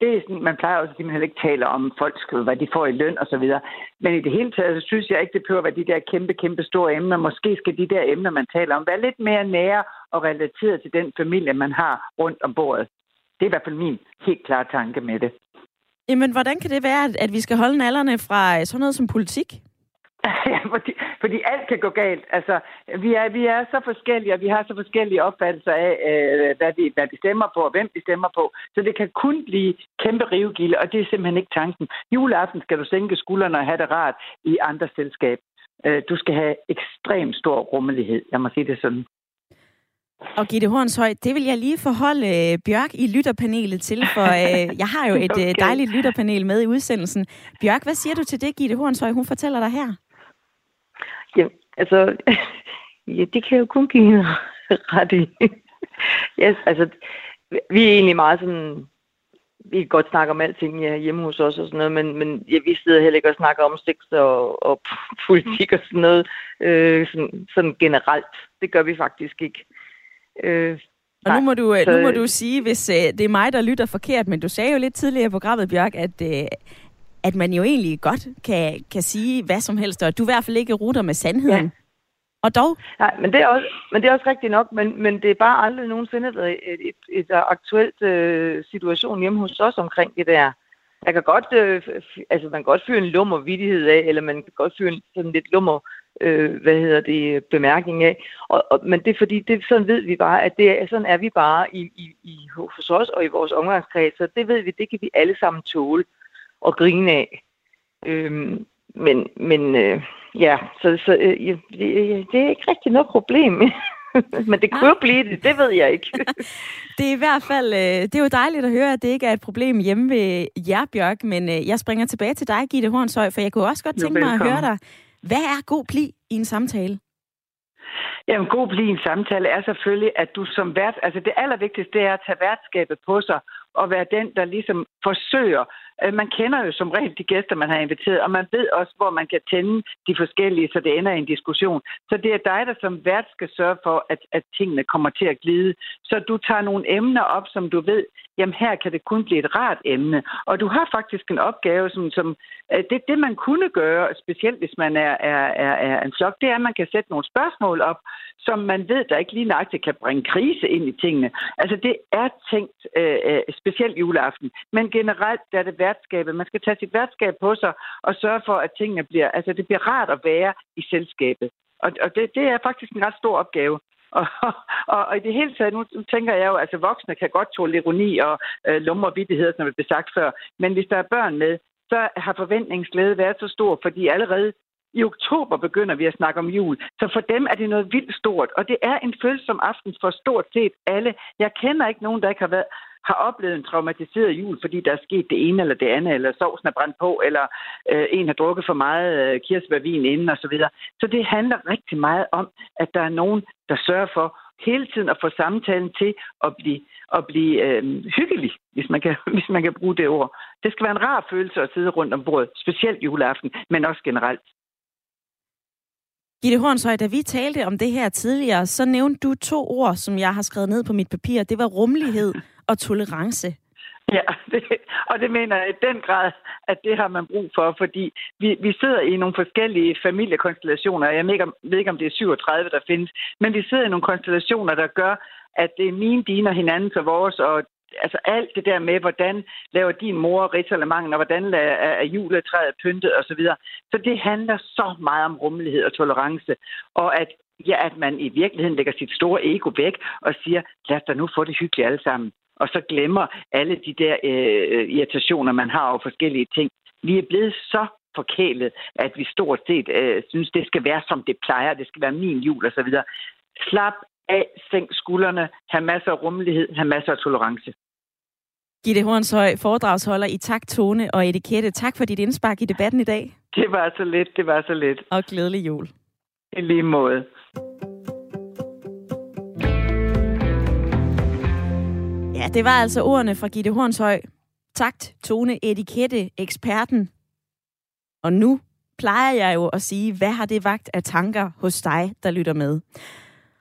Speaker 14: det er sådan, man plejer også at simpelthen ikke tale om folks, hvad de får i løn og så videre. Men i det hele taget, så synes jeg ikke, det behøver at være de der kæmpe, kæmpe store emner. Måske skal de der emner, man taler om, være lidt mere nære og relateret til den familie, man har rundt om bordet. Det er i hvert fald min helt klare tanke med det.
Speaker 1: Jamen, hvordan kan det være, at vi skal holde nallerne fra sådan noget som politik?
Speaker 14: Ja, fordi, fordi alt kan gå galt. Altså, vi er, vi er så forskellige, og vi har så forskellige opfattelser af, øh, hvad, vi, hvad vi stemmer på, og hvem vi stemmer på. Så det kan kun blive kæmpe rivegilde, og det er simpelthen ikke tanken. Juleaften skal du sænke skuldrene og have det rart i andre selskab. Øh, du skal have ekstremt stor rummelighed, jeg må sige det sådan.
Speaker 1: Og Gitte Hornshøj, det vil jeg lige forholde øh, Bjørk i lytterpanelet til, for øh, jeg har jo et øh, dejligt lytterpanel med i udsendelsen. Bjørk, hvad siger du til det, Gitte Hornshøj? Hun fortæller dig her.
Speaker 2: Ja, altså, ja, det kan jeg jo kun give hende ret i. yes, altså, vi er egentlig meget sådan, vi kan godt snakke om alting ja, hjemme hos os og sådan noget, men, men ja, vi sidder heller ikke og snakker om sex og, og politik og sådan noget øh, sådan, sådan generelt. Det gør vi faktisk ikke.
Speaker 1: Øh, og nu må, du, så, nu må du sige, hvis øh, det er mig, der lytter forkert, men du sagde jo lidt tidligere i programmet, Bjørk, at, øh, at man jo egentlig godt kan, kan sige hvad som helst, og du i hvert fald ikke ruter med sandheden. Ja. Og dog?
Speaker 2: Nej, men det er også, men det er også rigtigt nok, men, men det er bare aldrig nogensinde et, et, et, et aktuelt øh, situation hjemme hos os omkring det der. Jeg kan godt, øh, altså man kan godt fyre en lummer vidighed af, eller man kan godt fyre en sådan lidt lummer, øh, hvad hedder det, bemærkning af. Og, og, men det er fordi, det, sådan ved vi bare, at det er, sådan er vi bare i, i, i, hos os og i vores omgangskreds, så det ved vi, det kan vi alle sammen tåle og grine af. Øhm, men men øh, ja, så, så øh, det, det er ikke rigtig noget problem. men det kunne jo blive det, det ved jeg ikke.
Speaker 1: det er i hvert fald, øh, det er jo dejligt at høre, at det ikke er et problem hjemme ved jer, Bjørk, men øh, jeg springer tilbage til dig, Gitte Hornshøj, for jeg kunne også godt tænke mig at høre dig. Hvad er god pli i en samtale?
Speaker 14: Jamen, god pli i en samtale er selvfølgelig, at du som vært, altså det allervigtigste, det er at tage værtskabet på sig, og være den, der ligesom forsøger øh, man kender jo som regel de gæster, man har inviteret, og man ved også, hvor man kan tænde de forskellige, så det ender i en diskussion. Så det er dig, der som vært skal sørge for, at, at tingene kommer til at glide. Så du tager nogle emner op, som du ved, jamen her kan det kun blive et rart emne. Og du har faktisk en opgave, som, som øh, det, det man kunne gøre, specielt hvis man er, er, er, er en flok, det er, at man kan sætte nogle spørgsmål op, som man ved, der ikke lige nøjagtigt kan bringe krise ind i tingene. Altså det er tænkt øh, øh specielt juleaften, men generelt er det værtskabet. Man skal tage sit værtskab på sig og sørge for, at tingene bliver, altså det bliver rart at være i selskabet. Og, og det, det er faktisk en ret stor opgave. Og, og, og i det hele taget, nu tænker jeg jo, at altså, voksne kan godt tåle ironi og øh, lummer vidtigheder, som det blev sagt før. Men hvis der er børn med, så har forventningsglæde været så stor, fordi allerede i oktober begynder vi at snakke om jul. Så for dem er det noget vildt stort. Og det er en følsom aften for stort set alle. Jeg kender ikke nogen, der ikke har været, har oplevet en traumatiseret jul, fordi der er sket det ene eller det andet, eller sovsen er brændt på, eller øh, en har drukket for meget øh, kirsebærvin inden osv. Så, videre. så det handler rigtig meget om, at der er nogen, der sørger for hele tiden at få samtalen til at blive, at blive øh, hyggelig, hvis man, kan, hvis man kan bruge det ord. Det skal være en rar følelse at sidde rundt om bordet, specielt juleaften, men også generelt.
Speaker 1: Gitte Hornshøj, da vi talte om det her tidligere, så nævnte du to ord, som jeg har skrevet ned på mit papir. Det var rummelighed og tolerance.
Speaker 14: Ja, det, og det mener jeg i den grad, at det har man brug for, fordi vi, vi sidder i nogle forskellige familiekonstellationer. Jeg ved ikke, om, ved ikke, om det er 37, der findes, men vi sidder i nogle konstellationer, der gør, at det er mine, dine og hinandens og vores, og altså alt det der med, hvordan laver din mor ridsallemangen, og hvordan er juletræet pyntet osv. Så, så det handler så meget om rummelighed og tolerance, og at, ja, at man i virkeligheden lægger sit store ego væk og siger, lad os da nu få det hyggeligt alle sammen. Og så glemmer alle de der øh, irritationer, man har over forskellige ting. Vi er blevet så forkælet, at vi stort set øh, synes, det skal være, som det plejer. Det skal være min jul og så videre. Slap af, sænk skuldrene, have masser af rummelighed, have masser af tolerance.
Speaker 1: Gitte Hornshøj, foredragsholder i takt, tone og etikette. Tak for dit indspark i debatten i dag.
Speaker 14: Det var så lidt, det var så lidt.
Speaker 1: Og glædelig jul.
Speaker 14: I lige måde.
Speaker 1: Ja, det var altså ordene fra Gitte Hornshøj. Takt, tone, etikette, eksperten. Og nu plejer jeg jo at sige, hvad har det vagt af tanker hos dig, der lytter med?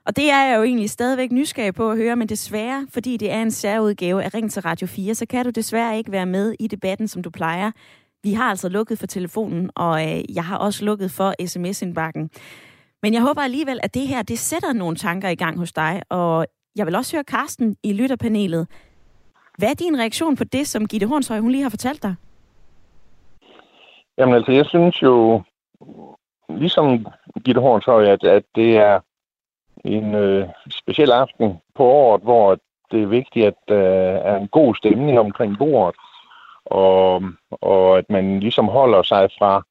Speaker 1: Og det er jeg jo egentlig stadigvæk nysgerrig på at høre, men desværre, fordi det er en særudgave af Ring til Radio 4, så kan du desværre ikke være med i debatten, som du plejer. Vi har altså lukket for telefonen, og øh, jeg har også lukket for sms-indbakken. Men jeg håber alligevel, at det her, det sætter nogle tanker i gang hos dig, og jeg vil også høre Karsten i lytterpanelet. Hvad er din reaktion på det, som Gitte Hornshøj, hun lige har fortalt dig?
Speaker 3: Jamen altså, jeg synes jo, ligesom Gitte Hornshøj, at, at det er en øh, speciel aften på året, hvor det er vigtigt, at der øh, er en god stemning omkring bordet, og, og at man ligesom holder sig fra,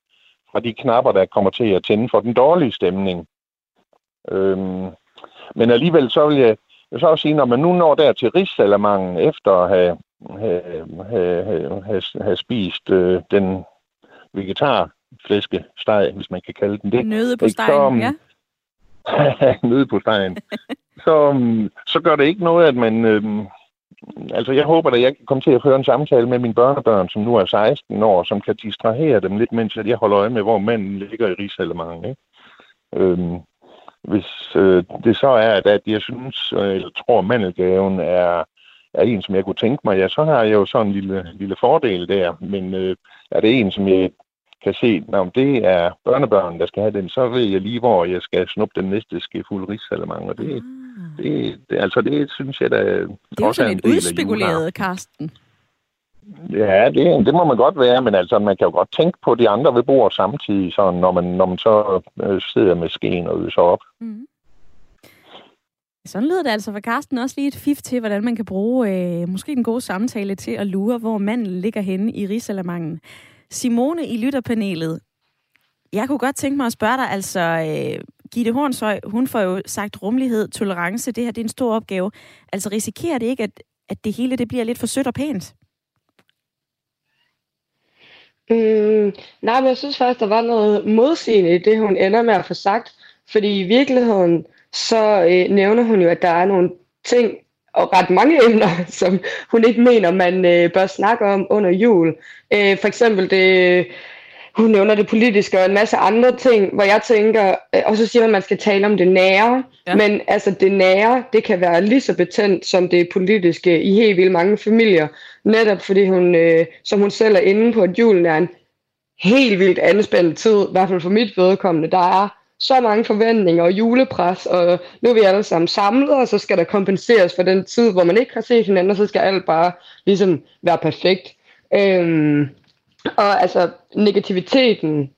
Speaker 3: fra de knapper, der kommer til at tænde for den dårlige stemning. Øhm, men alligevel så vil jeg, jeg så også sige, når man nu når der til rigssalamangen efter at have, have, have, have, have spist øh, den vegetarflæskesteg, hvis man kan kalde den det.
Speaker 1: Nøde på stegen, ja.
Speaker 3: Nøde på stegen. så, så gør det ikke noget, at man... Øh, altså, jeg håber, at jeg kan komme til at føre en samtale med mine børnebørn, som nu er 16 år, som kan distrahere dem lidt, mens jeg holder øje med, hvor manden ligger i rigssalamangen. Ikke? Øhm, hvis øh, det så er, at, at jeg synes, øh, eller tror, mandelgaven er, er en, som jeg kunne tænke mig, ja, så har jeg jo sådan en lille, lille fordel der. Men øh, er det en, som jeg kan se, om det er børnebørn, der skal have den, så ved jeg lige, hvor jeg skal snuppe den næste skefuld rigsalemang. Og det, ah. det, det, altså det synes jeg, der
Speaker 1: det er også er lidt udspekuleret, Karsten.
Speaker 3: Ja, det, det må man godt være, men altså, man kan jo godt tænke på de andre ved bordet samtidig, så når, man, når man så øh, sidder med skeen og øser op. Mm.
Speaker 1: Sådan lyder det altså for Karsten også lige et fif til, hvordan man kan bruge øh, måske en god samtale til at lure, hvor manden ligger henne i risalamangen. Simone i lytterpanelet, jeg kunne godt tænke mig at spørge dig, altså øh, Gitte Hornshøj, hun får jo sagt rummelighed, tolerance, det her det er en stor opgave. Altså risikerer det ikke, at, at det hele det bliver lidt for sødt og pænt?
Speaker 4: Mm, nej, men jeg synes faktisk, der var noget modsigende i det, hun ender med at få sagt. Fordi i virkeligheden, så øh, nævner hun jo, at der er nogle ting, og ret mange emner, som hun ikke mener, man øh, bør snakke om under jul. Øh, for eksempel det, hun nævner det politiske og en masse andre ting, hvor jeg tænker, øh, og så siger hun, at man skal tale om det nære, ja. men altså det nære, det kan være lige så betændt som det politiske i helt vildt mange familier, netop fordi hun, øh, som hun selv er inde på, at julen er en helt vildt anspændt tid, i hvert fald for mit vedkommende, der er så mange forventninger og julepres, og nu er vi alle sammen samlet, og så skal der kompenseres for den tid, hvor man ikke har set hinanden, og så skal alt bare ligesom være perfekt. Øhm, og altså negativiteten,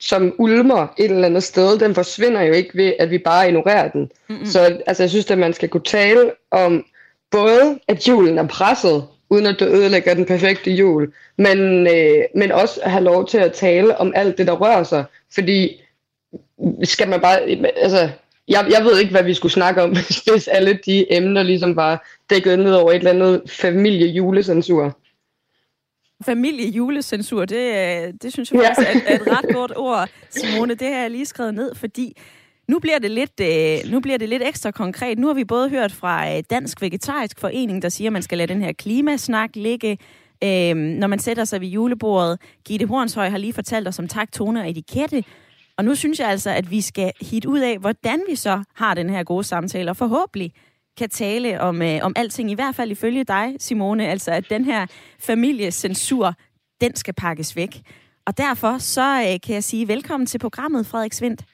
Speaker 4: som ulmer et eller andet sted, den forsvinder jo ikke ved, at vi bare ignorerer den. Mm-hmm. Så altså, jeg synes, at man skal kunne tale om både, at julen er presset, uden at det ødelægger den perfekte jul, men, øh, men også have lov til at tale om alt det, der rører sig. Fordi skal man bare, altså, jeg, jeg ved ikke, hvad vi skulle snakke om, hvis alle de emner ligesom var dækket ned over et eller andet familie-julecensur.
Speaker 1: Familie-julecensur, det, øh, det synes jeg faktisk er, er et ret godt ord, Simone. Det har jeg lige skrevet ned, fordi nu bliver det lidt, øh, nu bliver det lidt ekstra konkret. Nu har vi både hørt fra øh, Dansk Vegetarisk Forening, der siger, at man skal lade den her klimasnak ligge, øh, når man sætter sig ved julebordet. Gitte Hornshøj har lige fortalt os om takt, tone og etikette. Og nu synes jeg altså, at vi skal hit ud af, hvordan vi så har den her gode samtale, og forhåbentlig kan tale om, øh, om alting, i hvert fald ifølge dig, Simone, altså at den her familiecensur, den skal pakkes væk. Og derfor så øh, kan jeg sige velkommen til programmet, Frederik Svendt.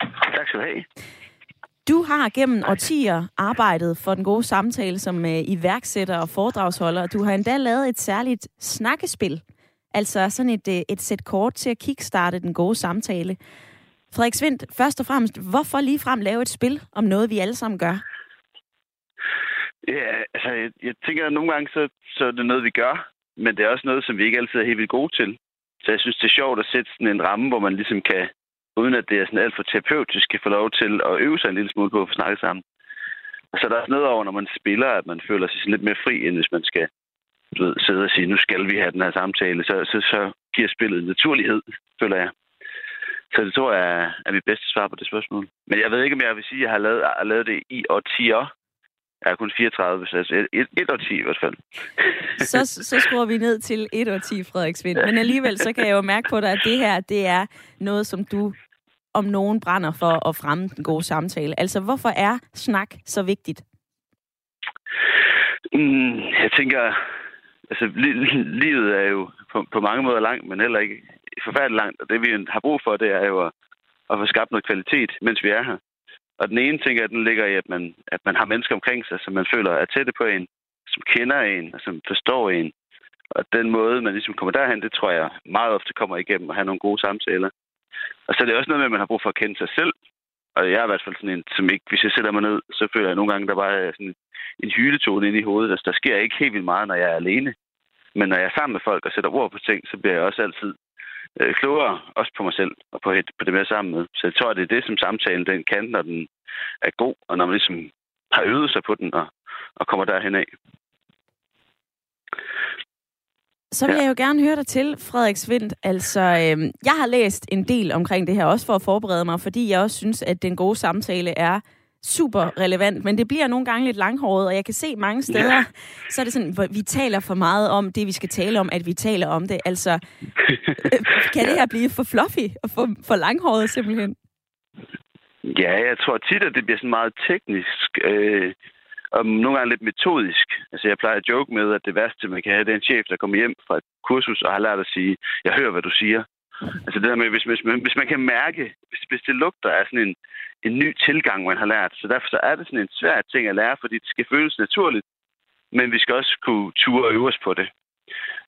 Speaker 15: Tak skal du have.
Speaker 1: Du har gennem årtier arbejdet for den gode samtale som øh, iværksætter og foredragsholder. Du har endda lavet et særligt snakkespil, altså sådan et, øh, et sæt kort til at kickstarte den gode samtale. Frederik Svendt, først og fremmest, hvorfor lige frem lave et spil om noget, vi alle sammen gør?
Speaker 15: Ja, altså, jeg, jeg tænker, at nogle gange så, så er det noget, vi gør, men det er også noget, som vi ikke altid er helt vildt gode til. Så jeg synes, det er sjovt at sætte sådan en ramme, hvor man ligesom kan, uden at det er sådan alt for terapeutisk, kan få lov til at øve sig en lille smule på at få snakket sammen. Og så er der også noget over, når man spiller, at man føler sig sådan lidt mere fri, end hvis man skal du ved, sidde og sige, nu skal vi have den her samtale. Så, så, så giver spillet naturlighed, føler jeg. Så det tror jeg er mit bedste svar på det spørgsmål. Men jeg ved ikke, om jeg vil sige, at jeg har lavet, har lavet det i årtier. Jeg er kun 34, så altså et, et og 10 i hvert fald.
Speaker 1: så, så skruer vi ned til 1 og 10, Frederik Svind. Men alligevel, så kan jeg jo mærke på dig, at det her, det er noget, som du om nogen brænder for at fremme den gode samtale. Altså, hvorfor er snak så vigtigt?
Speaker 15: Mm, jeg tænker, altså li- livet er jo på, på mange måder langt, men heller ikke forfærdeligt langt. Og det vi har brug for, det er jo at, at få skabt noget kvalitet, mens vi er her. Og den ene ting, at den ligger i, at man, at man har mennesker omkring sig, som man føler er tætte på en, som kender en, og som forstår en. Og den måde, man ligesom kommer derhen, det tror jeg meget ofte kommer igennem at have nogle gode samtaler. Og så er det også noget med, at man har brug for at kende sig selv. Og jeg er i hvert fald sådan en, som ikke, hvis jeg sætter mig ned, så føler jeg nogle gange, der bare er sådan en hyletone inde i hovedet. Altså, der sker ikke helt vildt meget, når jeg er alene. Men når jeg er sammen med folk og sætter ord på ting, så bliver jeg også altid øh, klogere, også på mig selv og på, på det, med sammen med. Så jeg tror, at det er det, som samtalen den kan, når den er god, og når man ligesom har øvet sig på den og, og kommer derhen af.
Speaker 1: Så vil ja. jeg jo gerne høre dig til, Frederik Svindt. Altså, øh, jeg har læst en del omkring det her, også for at forberede mig, fordi jeg også synes, at den gode samtale er super relevant, men det bliver nogle gange lidt langhåret, og jeg kan se mange steder, ja. så er det sådan, hvor vi taler for meget om det, vi skal tale om, at vi taler om det. Altså, øh, kan det her blive for fluffy og for, for langhåret simpelthen?
Speaker 15: Ja, jeg tror tit, at det bliver sådan meget teknisk. Øh, og nogle gange lidt metodisk. Altså, jeg plejer at joke med, at det værste, man kan have, det er en chef, der kommer hjem fra et kursus og har lært at sige, jeg hører, hvad du siger. Altså det der med, hvis, hvis, man, hvis man kan mærke, hvis, hvis det lugter af sådan en, en ny tilgang, man har lært. Så derfor så er det sådan en svær ting at lære, fordi det skal føles naturligt. Men vi skal også kunne ture og øve os på det.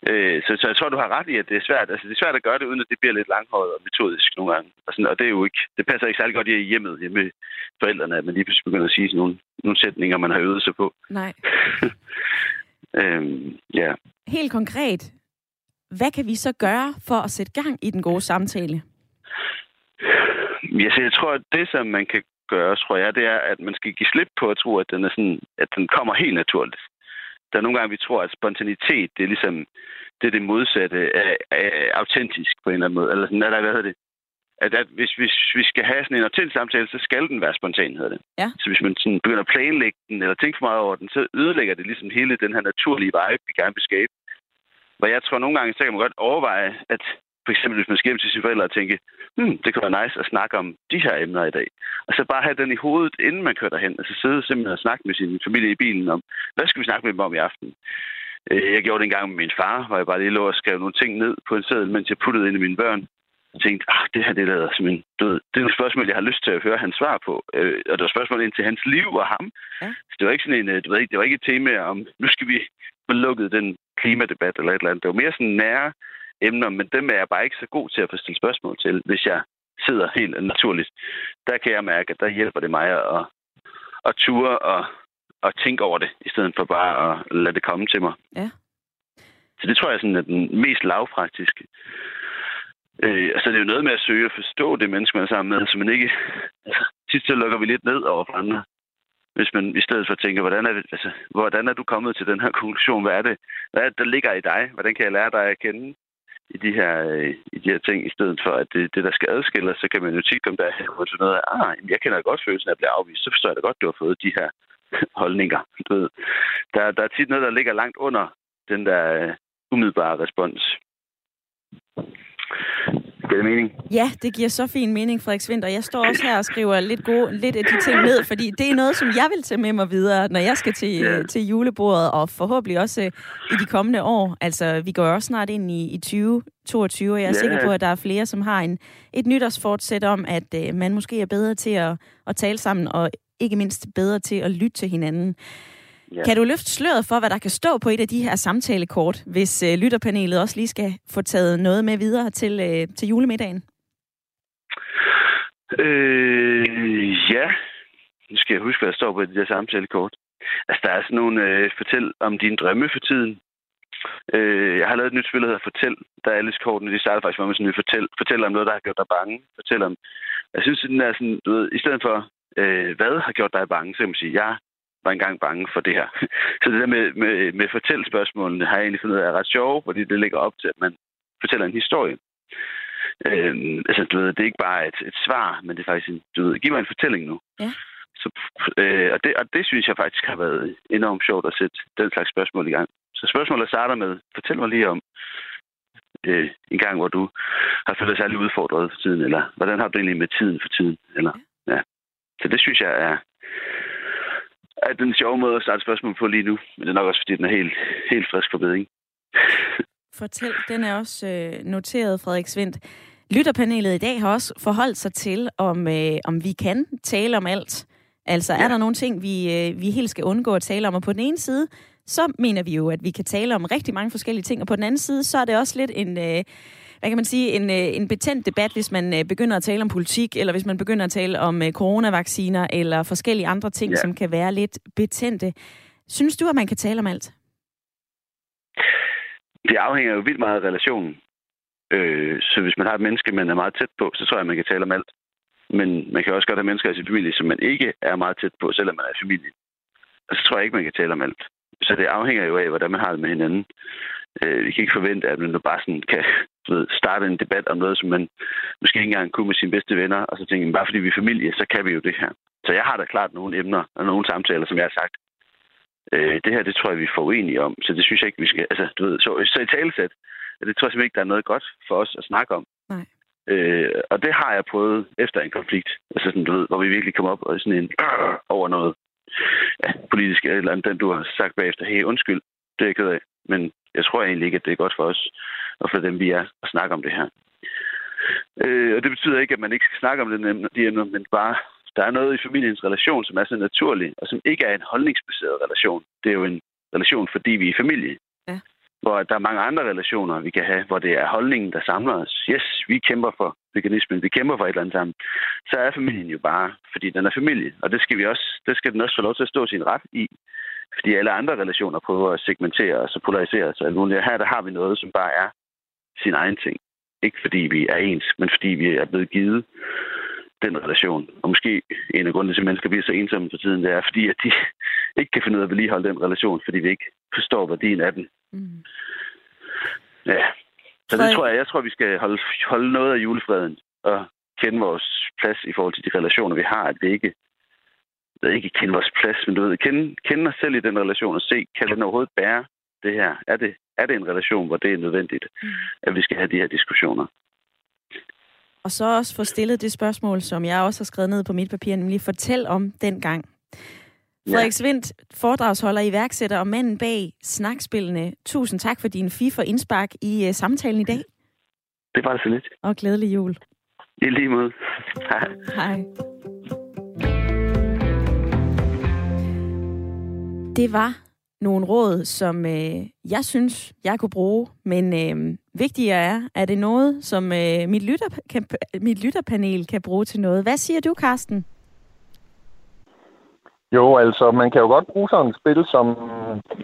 Speaker 15: Øh, så, så jeg tror, du har ret i, at det er svært. Altså, det er svært at gøre det, uden at det bliver lidt langhåret og metodisk nogle gange. Og, sådan, og det er jo ikke, det passer ikke særlig godt i hjemmet, hjemme med forældrene, at man lige pludselig begynder at sige sådan nogle, nogle sætninger, man har øvet sig på.
Speaker 1: Nej.
Speaker 15: øhm, ja.
Speaker 1: Helt konkret, hvad kan vi så gøre for at sætte gang i den gode samtale?
Speaker 15: Ja, så jeg tror, at det, som man kan gøre, tror jeg, det er, at man skal give slip på at tro, at den, er sådan, at den kommer helt naturligt. Der er nogle gange, vi tror, at spontanitet, det er ligesom det, er det modsatte af, af autentisk på en eller anden måde. Eller sådan, eller hvad hedder det? At, at hvis, hvis vi skal have sådan en autentisk samtale, så skal den være spontan, hedder det.
Speaker 1: Ja.
Speaker 15: Så hvis man sådan begynder at planlægge den, eller tænke for meget over den, så ødelægger det ligesom hele den her naturlige vibe, vi gerne vil skabe. Hvor jeg tror nogle gange, så kan man godt overveje, at for eksempel hvis man skal hjem til sine forældre og tænke, hmm, det kunne være nice at snakke om de her emner i dag. Og så bare have den i hovedet, inden man kører derhen. Altså sidde simpelthen og snakke med sin familie i bilen om, hvad skal vi snakke med dem om i aften? Øh, jeg gjorde det en gang med min far, hvor jeg bare lige lå og skrev nogle ting ned på en seddel, mens jeg puttede ind i mine børn. Jeg tænkte, ah, det her det lader som en død. Det er nogle spørgsmål, jeg har lyst til at høre hans svar på. Øh, og det var spørgsmål ind til hans liv og ham.
Speaker 1: Ja.
Speaker 15: Så det var ikke sådan en, øh, du ved ikke, det var ikke et tema om, nu skal vi få lukket den klimadebat eller et eller andet. Det var mere sådan nære emner, men dem er jeg bare ikke så god til at få stillet spørgsmål til, hvis jeg sidder helt naturligt. Der kan jeg mærke, at der hjælper det mig at, at ture og, og tænke over det, i stedet for bare at lade det komme til mig.
Speaker 1: Ja.
Speaker 15: Så det tror jeg sådan er den mest lavpraktiske. Øh, altså det er jo noget med at søge at forstå det menneske, man er sammen med, så man ikke... Altså, tit så lukker vi lidt ned over for andre. Hvis man i stedet for tænker, hvordan er, det, altså, hvordan er du kommet til den her konklusion? Hvad er det, hvad er det der ligger i dig? Hvordan kan jeg lære dig at kende? i de her, øh, i de her ting, i stedet for, at det, det der skal adskille så kan man jo tit komme der og til noget af, ah, jeg kender godt følelsen af at blive afvist, så forstår jeg da godt, at du har fået de her holdninger. Du ved. Der, der er tit noget, der ligger langt under den der øh, umiddelbare respons. Giver det mening?
Speaker 1: Ja, det giver så fin mening, Frederik Svindt, og jeg står også her og skriver lidt, gode, lidt af de ting ned, fordi det er noget, som jeg vil tage med mig videre, når jeg skal til,
Speaker 15: Ja.
Speaker 1: til julebordet, og forhåbentlig også øh, i de kommende år. Altså, vi går også snart ind i, i 2022, og jeg er
Speaker 15: Ja.
Speaker 1: sikker på, at der er flere, som har en, et nytårsfortsæt om, at øh, man måske er bedre til at, at tale sammen, og ikke mindst bedre til at lytte til hinanden.
Speaker 15: Ja.
Speaker 1: Kan du løfte sløret for, hvad der kan stå på et af de her samtalekort, hvis øh, lytterpanelet også lige skal få taget noget med videre til, øh, til julemiddagen?
Speaker 15: Øh, ja. Nu skal jeg huske, hvad der står på det der samtalekort. Altså, der er sådan nogle øh, fortæl om dine drømme for tiden. Øh, jeg har lavet et nyt spil, der hedder Fortæl. Der er alle kortene, de starter faktisk med sådan en fortæl. Fortæl om noget, der har gjort dig bange. Fortæl om... Jeg synes, den er sådan, du ved, i stedet for, øh, hvad har gjort dig bange, så kan man sige, jeg var engang bange for det her. Så det der med, med, med fortælspørgsmålene har jeg egentlig fundet ud af er ret sjovt, fordi det ligger op til, at man fortæller en historie. Øh, altså, du ved, det er ikke bare et, et svar, men det er faktisk en, du ved, giv mig en fortælling nu.
Speaker 1: Ja.
Speaker 15: Så, øh, og, det, og det synes jeg faktisk har været enormt sjovt at sætte den slags spørgsmål i gang. Så spørgsmålet starter med, fortæl mig lige om, øh, en gang, hvor du har følt dig særlig udfordret for tiden, eller hvordan har du egentlig med tiden for tiden? Eller, ja. Så det synes jeg er, er den sjove måde at starte spørgsmål på lige nu. Men det er nok også, fordi den er helt, helt frisk for beding.
Speaker 1: Fortæl, den er også øh, noteret, Frederik Svendt. Lytterpanelet i dag har også forholdt sig til, om, øh, om vi kan tale om alt. Altså, ja. er der nogle ting, vi, øh, vi helt skal undgå at tale om? Og på den ene side, så mener vi jo, at vi kan tale om rigtig mange forskellige ting, og på den anden side, så er det også lidt en... Øh, hvad kan man sige, en, øh, en betændt debat, hvis man øh, begynder at tale om politik, eller hvis man begynder at tale om øh, coronavacciner, eller forskellige andre ting, ja. som kan være lidt betændte. Synes du, at man kan tale om alt?
Speaker 15: Det afhænger jo vildt meget af relationen. Øh, så hvis man har et menneske, man er meget tæt på, så tror jeg, man kan tale om alt. Men man kan også godt have mennesker i sin familie, som man ikke er meget tæt på, selvom man er i familie. Og så tror jeg ikke, man kan tale om alt. Så det afhænger jo af, hvordan man har det med hinanden. Øh, vi kan ikke forvente, at man bare sådan kan ved, starte en debat om noget, som man måske ikke engang kunne med sine bedste venner, og så tænke, bare fordi vi er familie, så kan vi jo det her. Så jeg har da klart nogle emner og nogle samtaler, som jeg har sagt. Øh, det her, det tror jeg, vi er uenige om, så det synes jeg ikke, vi skal... Altså, du ved, så, så i talesæt, det tror jeg simpelthen ikke, der er noget godt for os at snakke om.
Speaker 1: Nej.
Speaker 15: Øh, og det har jeg prøvet efter en konflikt, altså sådan, du ved, hvor vi virkelig kom op og sådan en øh, over noget ja, politisk eller andet, den du har sagt bagefter, hey, undskyld, det er jeg ked af. Men jeg tror egentlig ikke, at det er godt for os, og for dem, vi er, at snakke om det her. Øh, og det betyder ikke, at man ikke skal snakke om det, de emner, men bare, der er noget i familiens relation, som er så naturlig, og som ikke er en holdningsbaseret relation. Det er jo en relation, fordi vi er familie.
Speaker 1: Ja.
Speaker 15: Hvor der er mange andre relationer, vi kan have, hvor det er holdningen, der samler os. Yes, vi kæmper for veganismen, vi kæmper for et eller andet sammen. Så er familien jo bare, fordi den er familie. Og det skal, vi også, det skal den også få lov til at stå sin ret i. Fordi alle andre relationer prøver at segmentere os og polarisere os. Og her der har vi noget, som bare er sin egen ting. Ikke fordi vi er ens, men fordi vi er blevet givet den relation. Og måske en af grundene til, at mennesker bliver så ensomme for tiden, det er, fordi at de ikke kan finde ud af at vedligeholde den relation, fordi vi ikke forstår værdien af den. Mm. Ja. Så det tror jeg, jeg tror, vi skal holde, holde noget af julefreden og kende vores plads i forhold til de relationer, vi har, at vi ikke ved ikke kende vores plads, men du ved, kende, kende os selv i den relation og se, kan den overhovedet bære det her? Er det, er det en relation, hvor det er nødvendigt, mm. at vi skal have de her diskussioner?
Speaker 1: Og så også få stillet det spørgsmål, som jeg også har skrevet ned på mit papir, nemlig fortæl om den gang. Frederik Svindt, foredragsholder, iværksætter og manden bag snakspillene. Tusind tak for din FIFA indspark i uh, samtalen i dag.
Speaker 15: Det var så lidt.
Speaker 1: Og glædelig jul.
Speaker 15: I lige måde.
Speaker 1: Hej. Hej. Det var nogle råd, som øh, jeg synes, jeg kunne bruge, men øh, vigtigere er, er det noget, som øh, mit, lytter, kan, mit lytterpanel kan bruge til noget. Hvad siger du, Karsten?
Speaker 3: Jo, altså, man kan jo godt bruge sådan et spil som,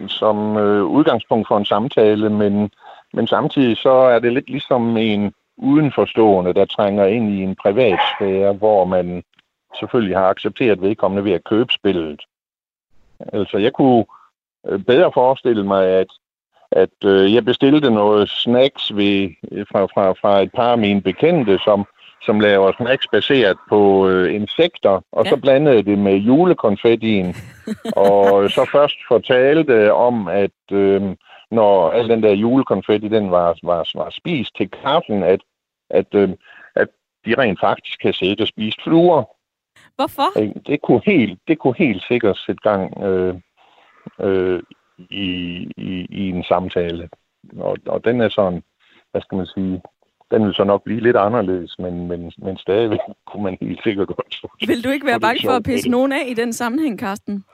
Speaker 3: som øh, udgangspunkt for en samtale, men, men samtidig så er det lidt ligesom en udenforstående, der trænger ind i en privatsfære, hvor man selvfølgelig har accepteret vedkommende ved at købe spillet. Altså, jeg kunne øh, bedre forestille mig, at, at øh, jeg bestilte noget snacks ved, fra, fra, fra et par af mine bekendte, som, som laver snacks baseret på øh, insekter, og ja. så blandede det med julekonfettien, og så først fortalte om, at øh, når al den der julekonfetti, den var, var, var spist til kaffen, at, at, øh, at de rent faktisk kan sætte og spise fluer.
Speaker 1: Hvorfor?
Speaker 3: Det kunne helt, det kunne helt sikkert sætte gang øh, øh, i, i, i en samtale. Og, og den er sådan, hvad skal man sige, den vil så nok blive lidt anderledes, men, men, men stadigvæk kunne man helt sikkert godt
Speaker 1: Vil du ikke være bange for at pisse nogen af i den sammenhæng, Karsten?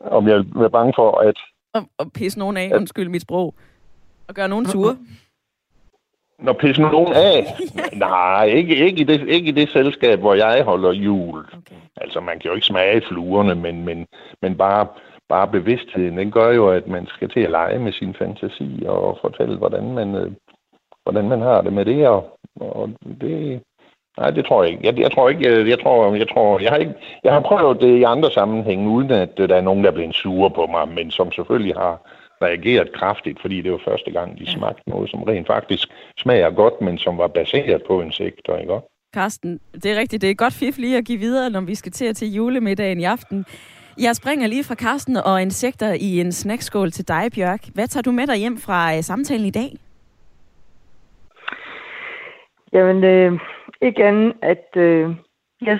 Speaker 3: Om jeg vil være bange for at...
Speaker 1: At, at pisse nogen af, undskyld mit sprog. Og gøre nogen ture?
Speaker 3: Når pisse nogen af? ja. Nej, ikke, ikke, i det, ikke i det selskab, hvor jeg holder jul. Okay. Altså, man kan jo ikke smage fluerne, men, men, men bare, bare bevidstheden, den gør jo, at man skal til at lege med sin fantasi og fortælle, hvordan man, øh, hvordan man har det med det. Og, og det, nej, det tror jeg ikke. Jeg, jeg tror ikke, jeg, jeg tror, jeg tror, jeg har ikke, jeg har prøvet det i andre sammenhænge, uden at der er nogen, der er blevet sure på mig, men som selvfølgelig har reageret kraftigt, fordi det var første gang, de smagte noget, som rent faktisk smager godt, men som var baseret på insekter, ikke
Speaker 1: Karsten, det er rigtigt. Det er godt fif lige at give videre, når vi skal til at til julemiddagen i aften. Jeg springer lige fra Karsten og insekter i en snackskål til dig, Bjørk. Hvad tager du med dig hjem fra uh, samtalen i dag?
Speaker 2: Jamen, øh, ikke andet, at øh, jeg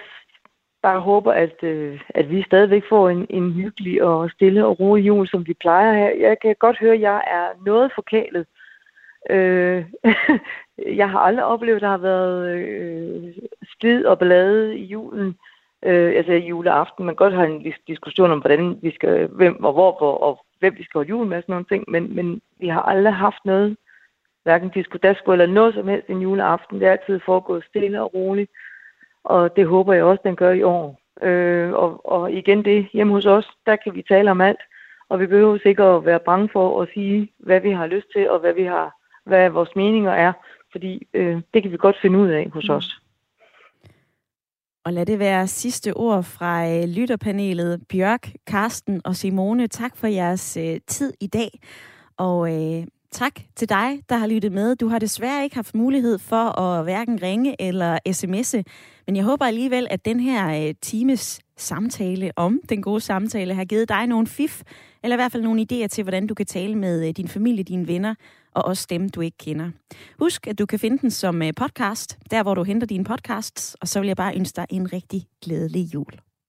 Speaker 2: bare håber, at, øh, at vi stadigvæk får en, en hyggelig og stille og rolig jul, som vi plejer her. Jeg kan godt høre, at jeg er noget forkælet. Øh, jeg har aldrig oplevet, at der har været øh, splid og ballade i julen. Øh, altså i juleaften. Man kan godt have en diskussion om, hvordan vi skal, hvem og hvor, hvor og hvem vi skal holde jul med, sådan nogle ting, men, men vi har aldrig haft noget, hverken diskodasko eller noget som helst en juleaften. Det er altid foregået stille og roligt, og det håber jeg også, den gør i år. Øh, og, og igen det, hjemme hos os, der kan vi tale om alt, og vi behøver sikkert at være bange for at sige, hvad vi har lyst til, og hvad vi har, hvad vores meninger er, fordi øh, det kan vi godt finde ud af hos os.
Speaker 1: Og lad det være sidste ord fra øh, lytterpanelet. Bjørk, Karsten og Simone, tak for jeres øh, tid i dag. Og øh, tak til dig, der har lyttet med. Du har desværre ikke haft mulighed for at hverken ringe eller sms'e, men jeg håber alligevel, at den her øh, times samtale om den gode samtale har givet dig nogle fif, eller i hvert fald nogle idéer til, hvordan du kan tale med øh, din familie, dine venner og også dem, du ikke kender. Husk, at du kan finde den som øh, podcast, der hvor du henter dine podcasts, og så vil jeg bare ønske dig en rigtig glædelig jul.